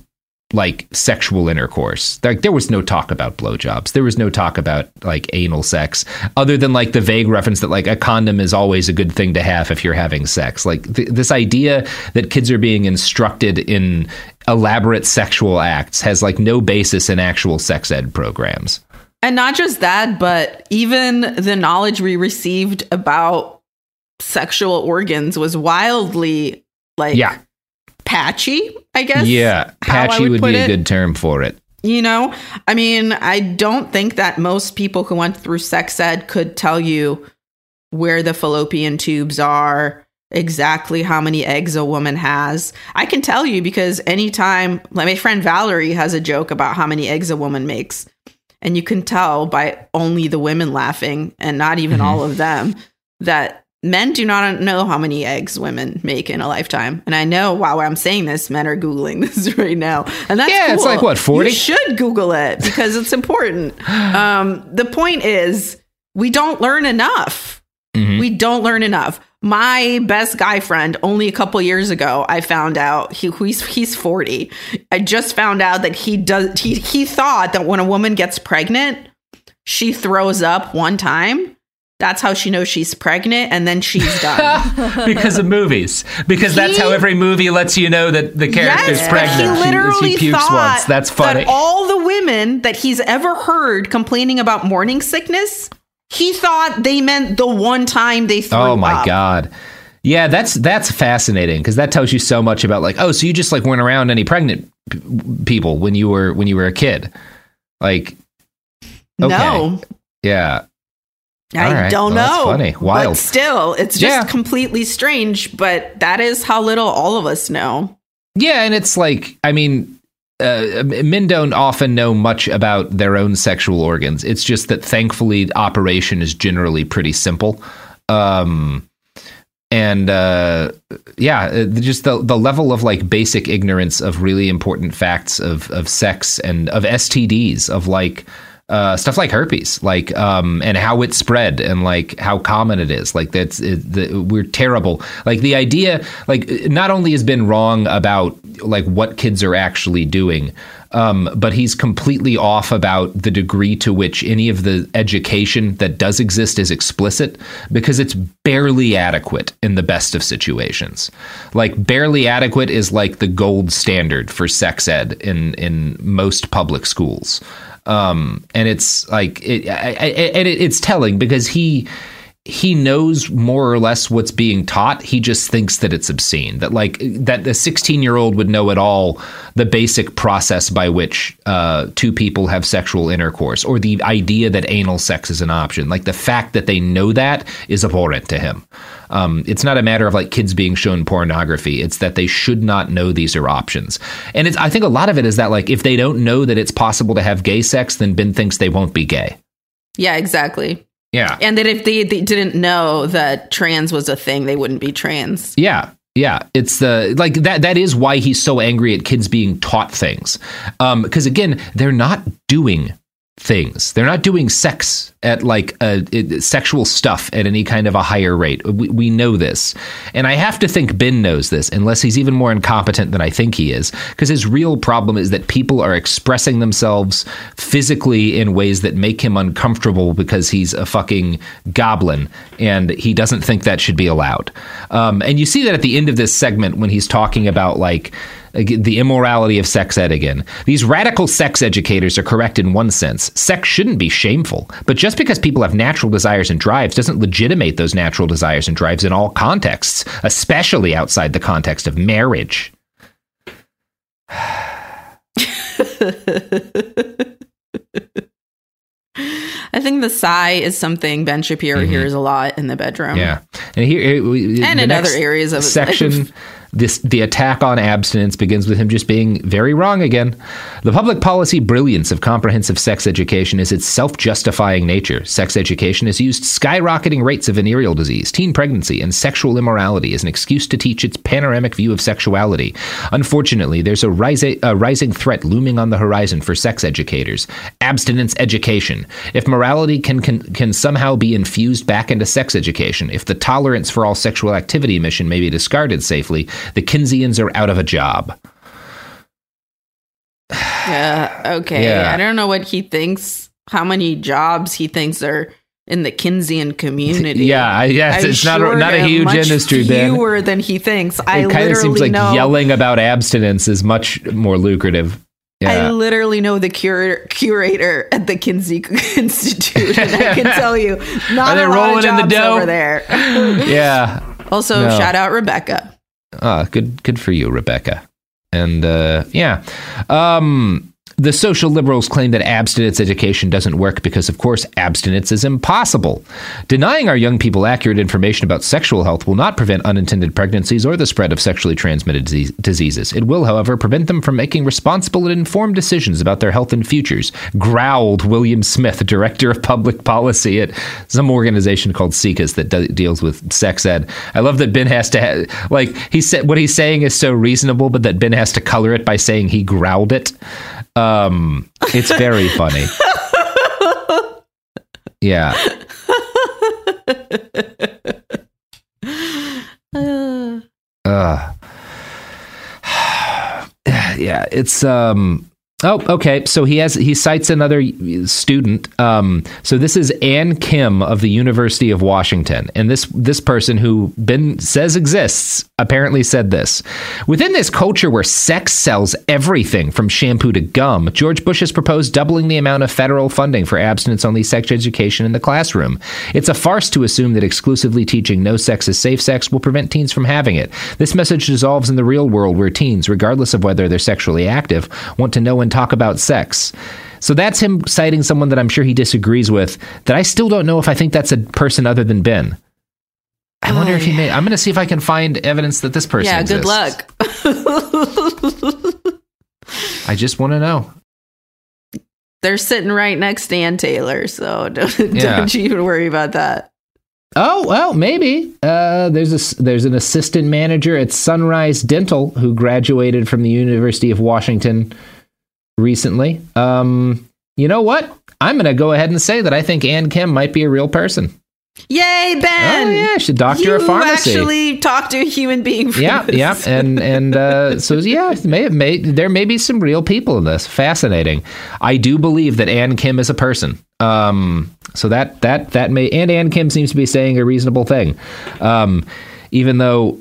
like sexual intercourse. Like there was no talk about blowjobs. There was no talk about like anal sex, other than like the vague reference that like a condom is always a good thing to have if you're having sex. Like th- this idea that kids are being instructed in elaborate sexual acts has like no basis in actual sex ed programs. And not just that, but even the knowledge we received about sexual organs was wildly like Yeah. Patchy, I guess. yeah, patchy would would, be a it. good term for it. You know, I mean, I don't think that most people who went through sex ed could tell you where the fallopian tubes are, exactly how many eggs a woman has. I can tell you because anytime, like my friend Valerie has a joke about how many eggs a woman makes, and you can tell by only the women laughing and not even mm-hmm. all of them that men do not know how many eggs women make in a lifetime. And I know while I'm saying this, men are Googling *laughs* this right now. And that's Yeah, it's like, what, 40? You should Google it because it's important. um, the point is, we don't learn enough. Mm-hmm. We don't learn enough. My best guy friend, only a couple years ago, I found out he he's he's forty. I just found out that he does he he thought that when a woman gets pregnant, she throws up one time. That's how she knows she's pregnant, and then she's done. *laughs* because of movies. Because that's how every movie lets you know that the character's Yes, pregnant. But he She- literally she, pukes thought once. That's funny. That all the women that he's ever heard complaining about morning sickness, he thought they meant the one time they threw oh my up. god. Yeah, that's that's fascinating because that tells you so much about like oh, so you just like weren't around any pregnant p- people when you were when you were a kid, like okay, No, yeah, I right. don't Well, that's know. funny. Wild. But still, it's just Yeah. completely strange. But that is how little all of us know. Yeah, and it's like, I mean, uh, men don't often know much about their own sexual organs. It's just that thankfully, operation is generally pretty simple. Um, and uh, yeah, uh, just the the level of like basic ignorance of really important facts of of sex and of STDs of like uh, stuff like herpes, like um, and how it spread and like how common it is. Like that's it, the, we're terrible. Like the idea, like not only has been wrong about like what kids are actually doing, um, but he's completely off about the degree to which any of the education that does exist is explicit because it's barely adequate in the best of situations. Like barely adequate is like the gold standard for sex ed in in most public schools um, and it's like it, I, I, and it, it's telling because he he knows more or less what's being taught. He just thinks that it's obscene. That like that the 16 year old would know at all the basic process by which uh, two people have sexual intercourse, or the idea that anal sex is an option. Like the fact that they know that is abhorrent to him. Um, it's not a matter of like kids being shown pornography. It's that they should not know these are options. And it's I think a lot of it is that like if they don't know that it's possible to have gay sex, then Ben thinks they won't be gay. Yeah, exactly. Yeah. And that if they, they didn't know that trans was a thing, they wouldn't be trans. Yeah. Yeah, it's the like that. That is why he's so angry at kids being taught things, um, because again, they're not doing things. They're not doing sex at like a, sexual stuff at any kind of a higher rate. We, we know this, and I have to think Ben knows this, unless he's even more incompetent than I think he is. Because his real problem is that people are expressing themselves physically in ways that make him uncomfortable because he's a fucking goblin, and he doesn't think that should be allowed. Um, and you see that at the end of this segment when he's talking about like the immorality of sex ed again. These radical sex educators are correct in one sense. Sex shouldn't be shameful, but just because people have natural desires and drives doesn't legitimate those natural desires and drives in all contexts, especially outside the context of marriage. *sighs* I think the sigh is something Ben Shapiro hears a lot in the bedroom. Mm-hmm. Yeah, and here And in next other areas of section. This the attack on abstinence begins with him just being very wrong again. The public policy brilliance of comprehensive sex education is its self-justifying nature. Sex education has used skyrocketing rates of venereal disease, teen pregnancy, and sexual immorality as an excuse to teach its panoramic view of sexuality. Unfortunately, there's a rising, a rising threat looming on the horizon for sex educators: abstinence education. If morality can, can can somehow be infused back into sex education, if the tolerance for all sexual activity mission may be discarded safely, the Kinseyans are out of a job. *sighs* Yeah. Okay. Yeah. I don't know what he thinks, how many jobs he thinks are in the Kinseyan community. Yeah, I- it's not a- not a huge much industry, Ben. Fewer than he thinks. I kind of seems like know. yelling about abstinence is much more lucrative. I literally know the curator, curator at the Kinsey *laughs* Institute, and I can *laughs* tell you, not Are they a lot rolling of in the jobs dough? over there. *laughs* yeah. Also, No. shout out Rebecca. Ah, good good for you, Rebecca. And uh yeah. Um the social liberals claim that abstinence education doesn't work because, of course, abstinence is impossible. Denying our young people accurate information about sexual health will not prevent unintended pregnancies or the spread of sexually transmitted disease- diseases. It will, however, prevent them from making responsible and informed decisions about their health and futures, growled William Smith, director of public policy at some organization called SIECUS that de- deals with sex ed. I love that Ben has to, ha- like, he said, what he's saying is so reasonable, but that Ben has to color it by saying he growled it. Um, it's very funny. Yeah. *laughs* Uh, *sighs* yeah, it's um Oh, okay. So he has he cites another student. Um, so this is Ann Kim of the University of Washington, and this this person who Ben says exists apparently said this: within this culture where sex sells everything from shampoo to gum, George Bush has proposed doubling the amount of federal funding for abstinence-only sex education in the classroom. It's a farce to assume that exclusively teaching no sex is safe sex will prevent teens from having it. This message dissolves in the real world where teens, regardless of whether they're sexually active, want to know and talk about sex. So that's him citing someone that I'm sure he disagrees with. That I still don't know if I think that's a person other than Ben. I wonder if he may. I'm going to see if I can find evidence that this person. yeah, good luck. *laughs* I just want to know. They're sitting right next to Ann Taylor, so *laughs* don't, Yeah. don't you even worry about that. Oh well, maybe. Uh, there's a there's an assistant manager at Sunrise Dental who graduated from the University of Washington recently. Um, you know what? I'm going to go ahead and say that I think Ann Kim might be a real person. Yay, Ben! Oh yeah, she's a doctor you of pharmacy. actually talked to a human being. For yeah, this. yeah, and and uh, *laughs* so yeah, may, may, there may be some real people in this. Fascinating. I do believe that Ann Kim is a person. Um, so that that that may and Ann Kim seems to be saying a reasonable thing, um, even though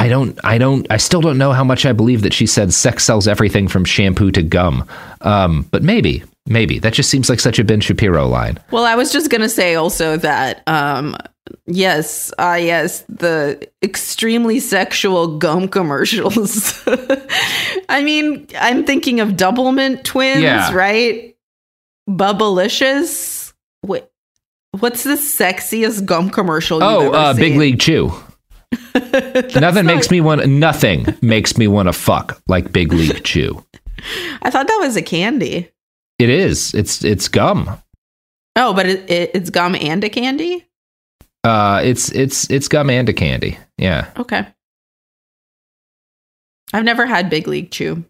I don't I don't I still don't know how much I believe that she said sex sells everything from shampoo to gum. Um, but maybe maybe that just seems like such a Ben Shapiro line. Well, I was just gonna say also that um yes, ah yes, the extremely sexual gum commercials. *laughs* I mean, I'm thinking of Doublemint twins, Yeah. right? Bubblicious. Wait, what's the sexiest gum commercial? you've Oh, uh, Big? League Chew. *laughs* nothing makes me want nothing makes me want to fuck like Big League Chew. *laughs* I thought that was a candy. It is. It's it's gum. Oh, but it, it, it's gum and a candy. Uh, it's it's it's gum and a candy. Yeah. Okay. I've never had Big League Chew.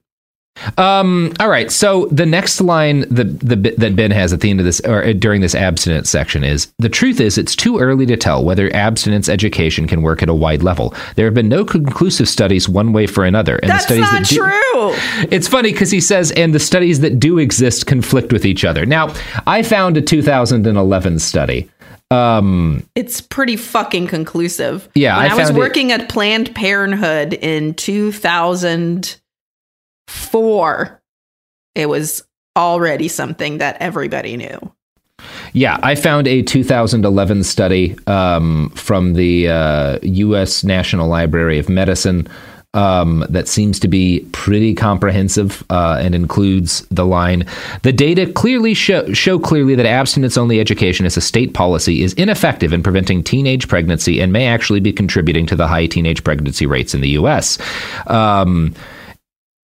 Um. All right. So the next line that the that Ben has at the end of this or uh, during this abstinence section is the truth is it's too early to tell whether abstinence education can work at a wide level. There have been no conclusive studies one way for another. And That's the studies not that do- true. *laughs* It's funny because he says, and the studies that do exist conflict with each other. Now, I found a 2011 study. Um, It's pretty fucking conclusive. Yeah, when I I, was found it- working at Planned Parenthood in 2004, it was already something that everybody knew. yeah, I found a 2011 study um, from the uh, U.S. National Library of Medicine um, that seems to be pretty comprehensive uh, and includes the line: "The data clearly show, show clearly that abstinence-only education as a state policy is ineffective in preventing teenage pregnancy and may actually be contributing to the high teenage pregnancy rates in the U.S." Um,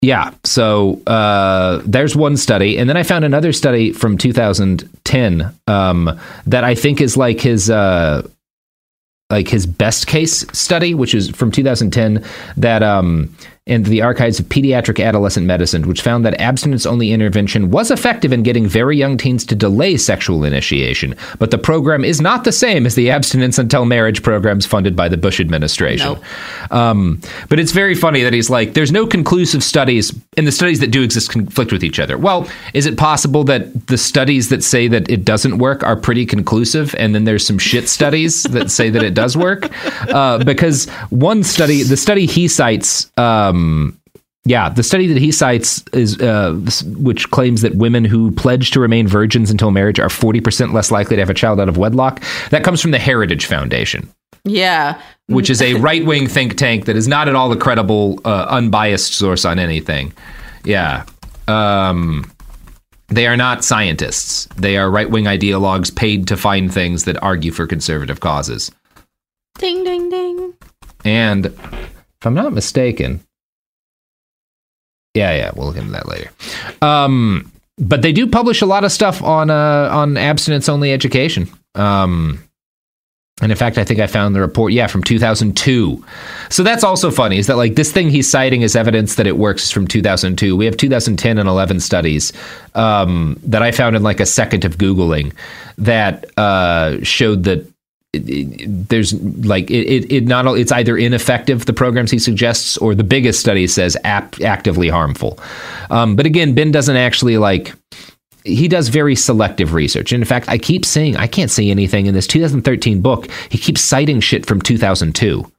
Yeah. So uh, there's one study, and then I found another study from 2010 um, that I think is like his uh, like his best case study, which is from 2010 that um, in the archives of pediatric adolescent medicine, which found that abstinence only intervention was effective in getting very young teens to delay sexual initiation, but the program is not the same as the abstinence until marriage programs funded by the Bush administration. Um, but it's very funny that he's like, there's no conclusive studies, and the studies that do exist conflict with each other. Well, is it possible that the studies that say that it doesn't work are pretty conclusive, and then there's some shit studies that say that it does work? Uh, because one study, the study he cites, um, yeah, the study that he cites is uh, which claims that women who pledge to remain virgins until marriage are 40% less likely to have a child out of wedlock. That comes from the Heritage Foundation Yeah. which is a *laughs* right wing think tank that is not at all a credible, uh, unbiased source on anything. Yeah. Um, they are not scientists. They are right wing ideologues paid to find things that argue for conservative causes. Ding, ding, ding. And if I'm not mistaken, yeah, yeah, we'll look into that later. Um, but they do publish a lot of stuff on uh, on abstinence only education. Um, and in fact, I think I found the report, yeah, from 2002. So that's also funny, is that like this thing he's citing as evidence that it works is from 2002. We have 2010 and 11 studies um, that I found in like a second of Googling that uh, showed that it, it, there's like it, it, not it's either ineffective the programs he suggests or the biggest study says ap- actively harmful um, but again ben doesn't actually like he does very selective research. And in fact, I keep saying I can't say anything in this 2013 book. He keeps citing shit from 2002.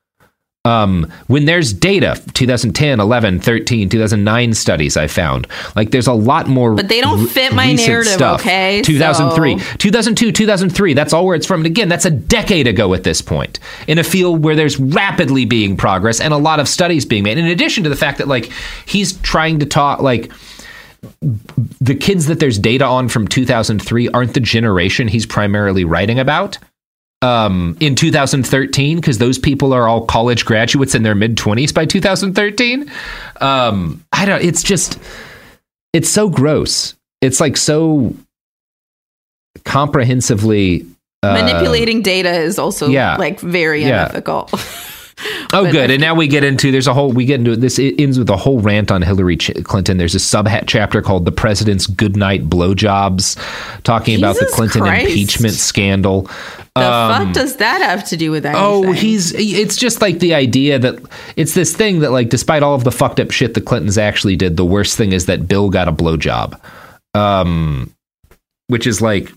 Um, when there's data, 2010, 11, 13, 2009 studies I found, like there's a lot more. But they don't re- fit my narrative, stuff. okay? 2003, So- 2002, 2003. That's all where it's from. And again, that's a decade ago at this point in a field where there's rapidly being progress and a lot of studies being made. In addition to the fact that like he's trying to talk like the kids that there's data on from 2003 aren't the generation he's primarily writing about um, in 2013 because those people are all college graduates in their mid 20s by 2013 um, i don't it's just it's so gross it's like so comprehensively uh, Manipulating data is also yeah. like very Yeah. unethical. *laughs* Oh, But good. And now we get into there's a whole we get into this. It ends with a whole rant on Hillary Clinton. There's a sub chapter called "The President's Goodnight Blowjobs," talking about the Clinton Christ. impeachment scandal. the Um, fuck does that have to do with anything? Oh, he's it's just like the idea that it's this thing that like despite all of the fucked up shit the Clintons actually did, the worst thing is that Bill got a blowjob. Um which is like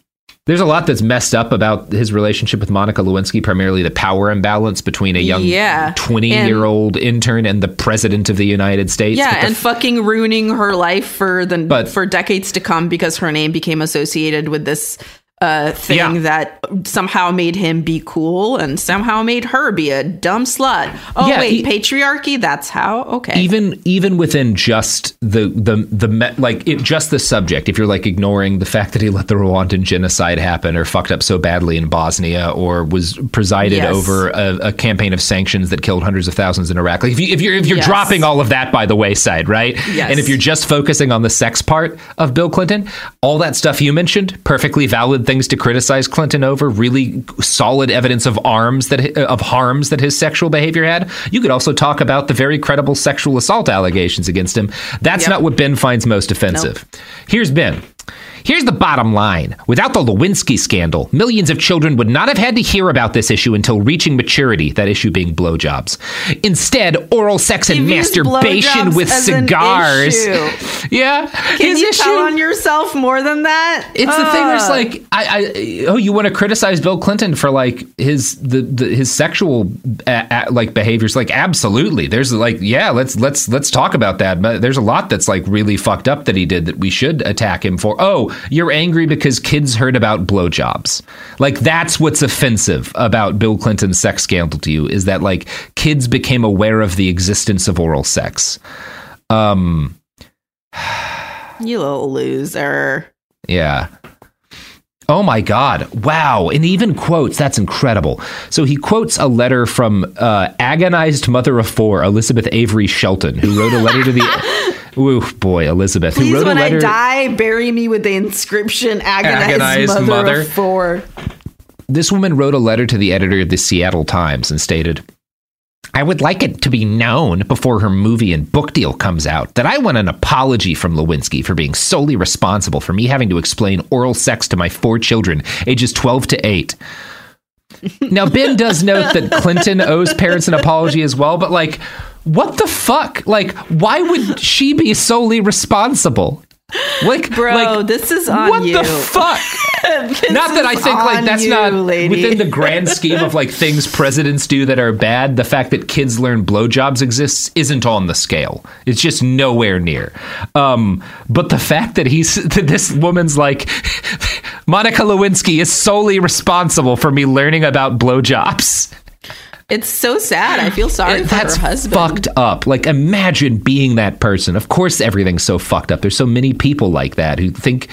there's a lot that's messed up about his relationship with Monica Lewinsky, primarily the power imbalance between a young Yeah. 20 year old intern and the president of the United States. yeah, and fucking ruining her life for the But- for decades to come because her name became associated with this uh thing Yeah. that somehow made him be cool and somehow made her be a dumb slut. Oh Yeah, wait, patriarchy, that's how? Okay. even even within just the the the me- like it, just the subject if you're like ignoring the fact that he let the Rwandan genocide happen or fucked up so badly in Bosnia or was presided Yes. over a, a campaign of sanctions that killed hundreds of thousands in Iraq like if, you, if you're if you're Yes. dropping all of that by the wayside right Yes. and if you're just focusing on the sex part of Bill Clinton all that stuff you mentioned perfectly valid things to criticize Clinton over really solid evidence of arms that of harms that his sexual behavior had. You could also talk about the very credible sexual assault allegations against him. That's Yep. not what Ben finds most offensive. Here's Ben Here's the bottom line. Without the Lewinsky scandal, millions of children would not have had to hear about this issue until reaching maturity, that issue being blowjobs. Instead, oral sex and masturbation with cigars. *laughs* Yeah. Can his you issue- tell on yourself more than that? it's the thing where it's like I, I oh you want to criticize Bill Clinton for like his the, the his sexual uh, uh, like behaviors like absolutely there's like yeah let's let's let's talk about that but there's a lot that's like really fucked up that he did that we should attack him for oh you're angry because kids heard about blowjobs like that's what's offensive about Bill Clinton's sex scandal to you is that like kids became aware of the existence of oral sex um *sighs* you little loser. Yeah. Oh my God. Wow. And even quotes. That's incredible. So he quotes a letter from uh, agonized mother of four, Elizabeth Avery Shelton, who wrote a letter to the. *laughs* Ooh, boy, Elizabeth. who Please, wrote when a letter. I die, bury me with the inscription "Agonized, Agonized mother, mother. of four. This woman wrote a letter to the editor of the Seattle Times and stated, I would like it to be known before her movie and book deal comes out that I want an apology from Lewinsky for being solely responsible for me having to explain oral sex to my four children, ages 12 to 8. Now, Ben does note that Clinton owes parents an apology as well, but like, what the fuck? Like, why would she be solely responsible? Like, *laughs* Bro, like, this is on what you. the fuck? *laughs* Not that I think like that's you, not lady. within the *laughs* grand scheme of like things presidents do that are bad. The fact that kids learn blowjobs exists isn't on the scale. It's just nowhere near. Um, but the fact that he's that this woman's like Monica Lewinsky is solely responsible for me learning about blowjobs. It's so sad. I feel sorry for That's her husband. fucked up. Like, imagine being that person. Of course, everything's so fucked up. There's so many people like that who think,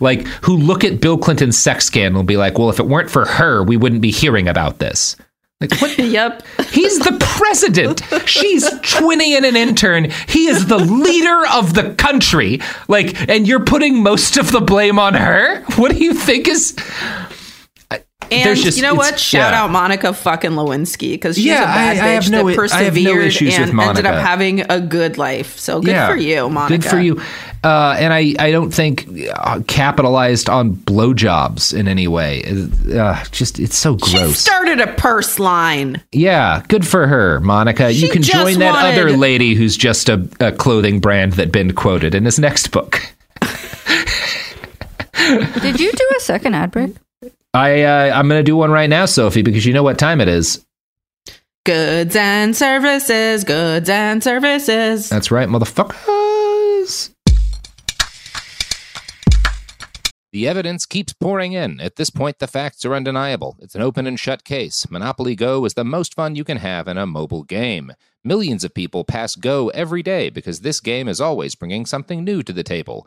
like, who look at Bill Clinton's sex scandal and be like, well, if it weren't for her, we wouldn't be hearing about this. Like, what? *laughs* yep. He's the president. She's twinning and an intern. He is the leader of the country. Like, and you're putting most of the blame on her? What do you think is. And just- you know what? Shout yeah. out Monica fucking Lewinsky because she's Yeah, a bad I- I have bitch no- I that have no persevered issues with and ended up having a good life. So good for you, Monica. Good for you. Uh, and I, I don't think uh, capitalized on blowjobs in any way. Uh, just it's so gross. She gross. started a purse line. yeah, good for her, Monica. you can join that wanted- other lady who's just a, a clothing brand that Ben quoted in his next book. Did you do a second ad break? I uh, I'm gonna do one right now, Sophie, because you know what time it is. Goods and services, goods and services. That's right, motherfuckers. The evidence keeps pouring in. At this point, the facts are undeniable. It's an open and shut case. Monopoly Go is the most fun you can have in a mobile game. Millions of people pass Go every day because this game is always bringing something new to the table.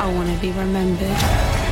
I want to be remembered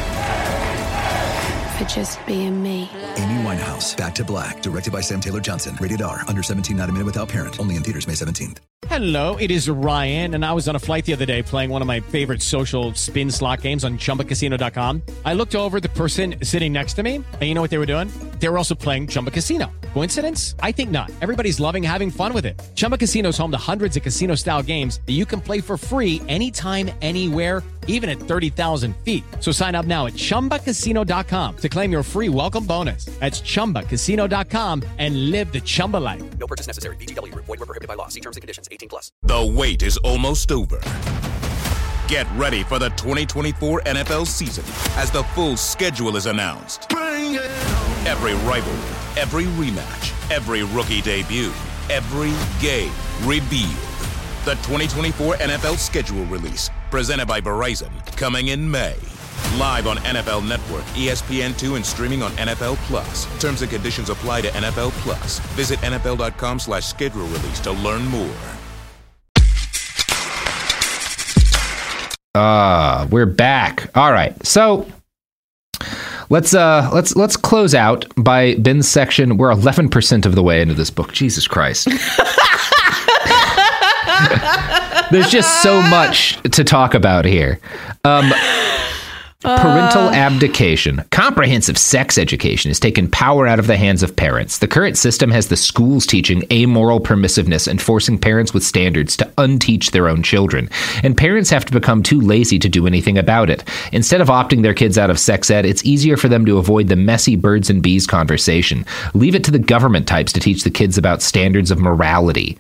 for just being me. Amy Winehouse, Back to Black, directed by Sam Taylor Johnson. Rated R, under 17, not a minute without parent. Only in theaters May 17th. Hello, it is Ryan, and I was on a flight the other day playing one of my favorite social spin slot games on chumbacasino.com. I looked over the person sitting next to me, and you know what they were doing? They were also playing Chumba Casino. Coincidence? I think not. Everybody's loving having fun with it. Chumba Casino is home to hundreds of casino style games that you can play for free anytime, anywhere, even at 30,000 feet. So sign up now at chumbacasino.com to claim your free welcome bonus. That's chumbacasino.com and live the Chumba life. No purchase necessary. VGW Group. Void were prohibited by law. See terms and conditions. 18 plus. The wait is almost over. Get ready for the 2024 NFL season as the full schedule is announced. Every rivalry, every rematch, every rookie debut, every game revealed. The 2024 NFL schedule release, presented by Verizon, coming in May. Live on NFL Network, E ESPN2, and streaming on NFL Plus. Terms and conditions apply to NFL Plus. Visit NFL.com slash schedule release to learn more. Ah, we're back. All right. So let's uh let's let's close out by Ben's section. We're 11% of the way into this book. Jesus Christ. *laughs* There's just so much to talk about here. Um Parental uh. abdication. Comprehensive sex education has taken power out of the hands of parents. The current system has the schools teaching amoral permissiveness and forcing parents with standards to unteach their own children. And parents have to become too lazy to do anything about it. Instead of opting their kids out of sex ed, it's easier for them to avoid the messy birds and bees conversation. Leave it to the government types to teach the kids about standards of morality.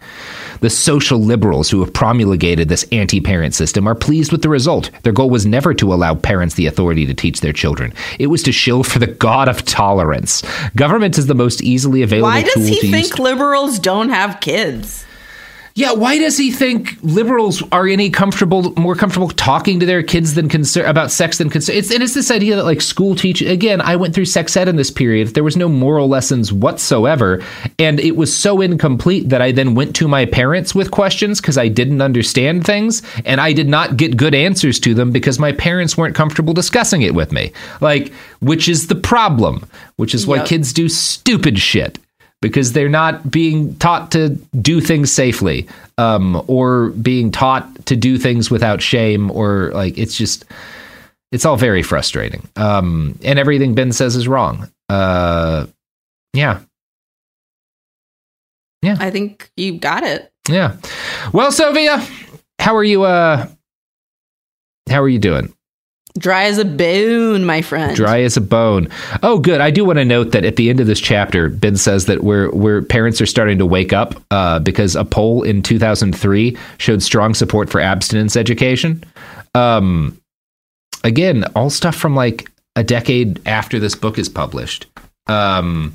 The social liberals who have promulgated this anti parent system are pleased with the result. Their goal was never to allow parents the authority to teach their children, it was to shill for the god of tolerance. Government is the most easily available Why does he use. think liberals don't have kids? Yeah, why does he think liberals are any comfortable, more comfortable talking to their kids than concern about sex than concern? It's and it's this idea that like school teach again. I went through sex ed in this period. There was no moral lessons whatsoever, and it was so incomplete that I then went to my parents with questions because I didn't understand things, and I did not get good answers to them because my parents weren't comfortable discussing it with me. Like, which is the problem? Which is why Yep. kids do stupid shit. Because they're not being taught to do things safely um, or being taught to do things without shame or like it's just it's all very frustrating. Um, and everything ben says is wrong. Uh, yeah. Yeah. I think you got it. yeah. Well sylvia how are you uh how are you doing Dry as a bone, my friend. Dry as a bone. Oh, good. I do want to note that at the end of this chapter, Ben says that we're, we're parents are starting to wake up uh, because a poll in 2003 showed strong support for abstinence education. Um, again, all stuff from like a decade after this book is published. Um,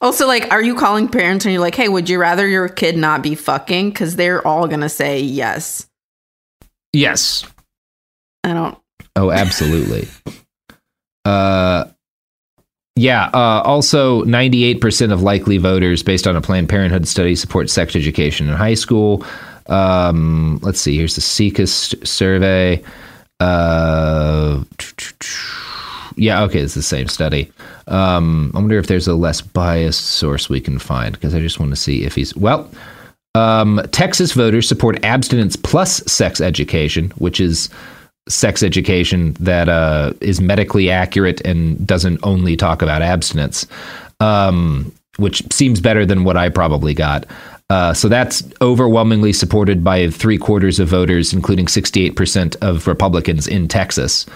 Also, like, are you calling parents and you're like, hey, would you rather your kid not be fucking? Because they're all going to say yes. yes. I don't. Oh, absolutely. uh, yeah. Uh, also, 98% of likely voters, based on a Planned Parenthood study, support sex education in high school. Um, let's see. Here's the SIECUS survey. Uh, yeah. Okay, it's the same study. Um, I wonder if there's a less biased source we can find because I just want to see if he's well. Um, Texas voters support abstinence plus sex education, which is sex education that uh, is medically accurate and doesn't only talk about abstinence, um, which seems better than what I probably got. Uh, so that's overwhelmingly supported by three quarters of voters, including 68% of Republicans in Texas.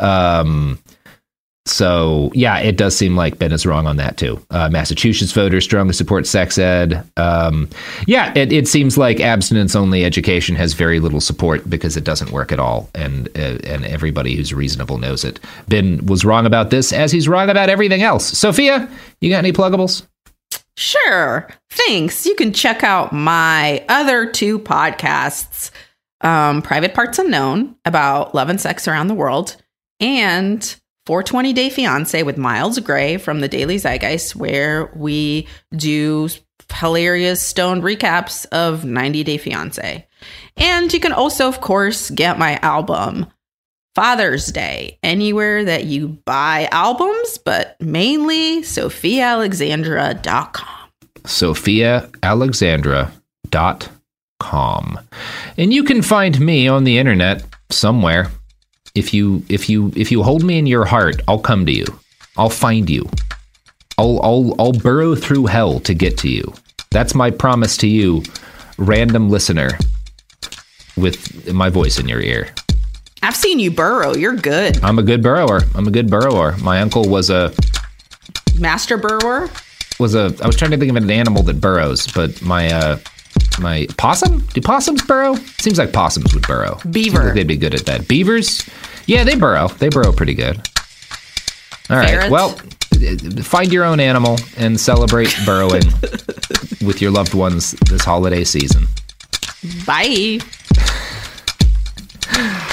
Um, so yeah, it does seem like Ben is wrong on that too. Uh, Massachusetts voters strongly support sex ed. Um, yeah, it, it seems like abstinence only education has very little support because it doesn't work at all, and uh, and everybody who's reasonable knows it. Ben was wrong about this, as he's wrong about everything else. Sophia, you got any pluggables? Sure. Thanks. You can check out my other two podcasts um, Private Parts Unknown about love and sex around the world, and 420 Day Fiance with Miles Gray from the Daily Zeitgeist, where we do hilarious stone recaps of 90 Day Fiance. And you can also, of course, get my album Father's Day anywhere that you buy albums, but mainly SophiaAlexandra.com. SophiaAlexandra.com. And you can find me on the internet somewhere. If you if you if you hold me in your heart, I'll come to you. I'll find you. I'll I'll I'll burrow through hell to get to you. That's my promise to you, random listener with my voice in your ear. I've seen you burrow. You're good. I'm a good burrower. I'm a good burrower. My uncle was a Master burrower? was a I was trying to think of an animal that burrows, but my uh my possum? Do possums burrow? Seems like possums would burrow. Beaver. like they'd be good at that. Beavers? Yeah, they burrow. They burrow pretty good. All right. Ferrets? Well, find your own animal and celebrate burrowing *laughs* with your loved ones this holiday season. Bye. *laughs*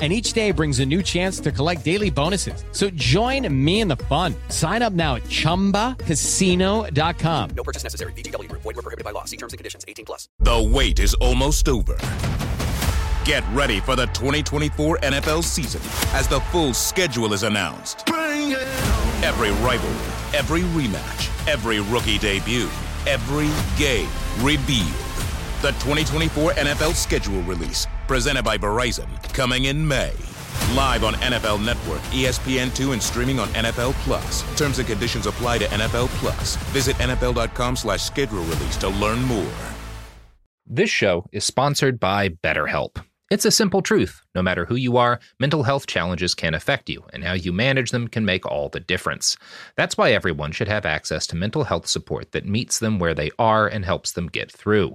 And each day brings a new chance to collect daily bonuses. So join me in the fun. Sign up now at chumbacasino.com. No purchase necessary. VGW Group. Void were prohibited by law. See terms and conditions. 18 plus. The wait is almost over. Get ready for the 2024 NFL season as the full schedule is announced. Every rivalry, every rematch, every rookie debut, every game revealed. The 2024 NFL schedule release, presented by Verizon, coming in May. Live on NFL Network, E ESPN2, and streaming on NFL Plus. Terms and conditions apply to NFL Plus. Visit NFL.com slash schedule release to learn more. This show is sponsored by BetterHelp. It's a simple truth. No matter who you are, mental health challenges can affect you, and how you manage them can make all the difference. That's why everyone should have access to mental health support that meets them where they are and helps them get through.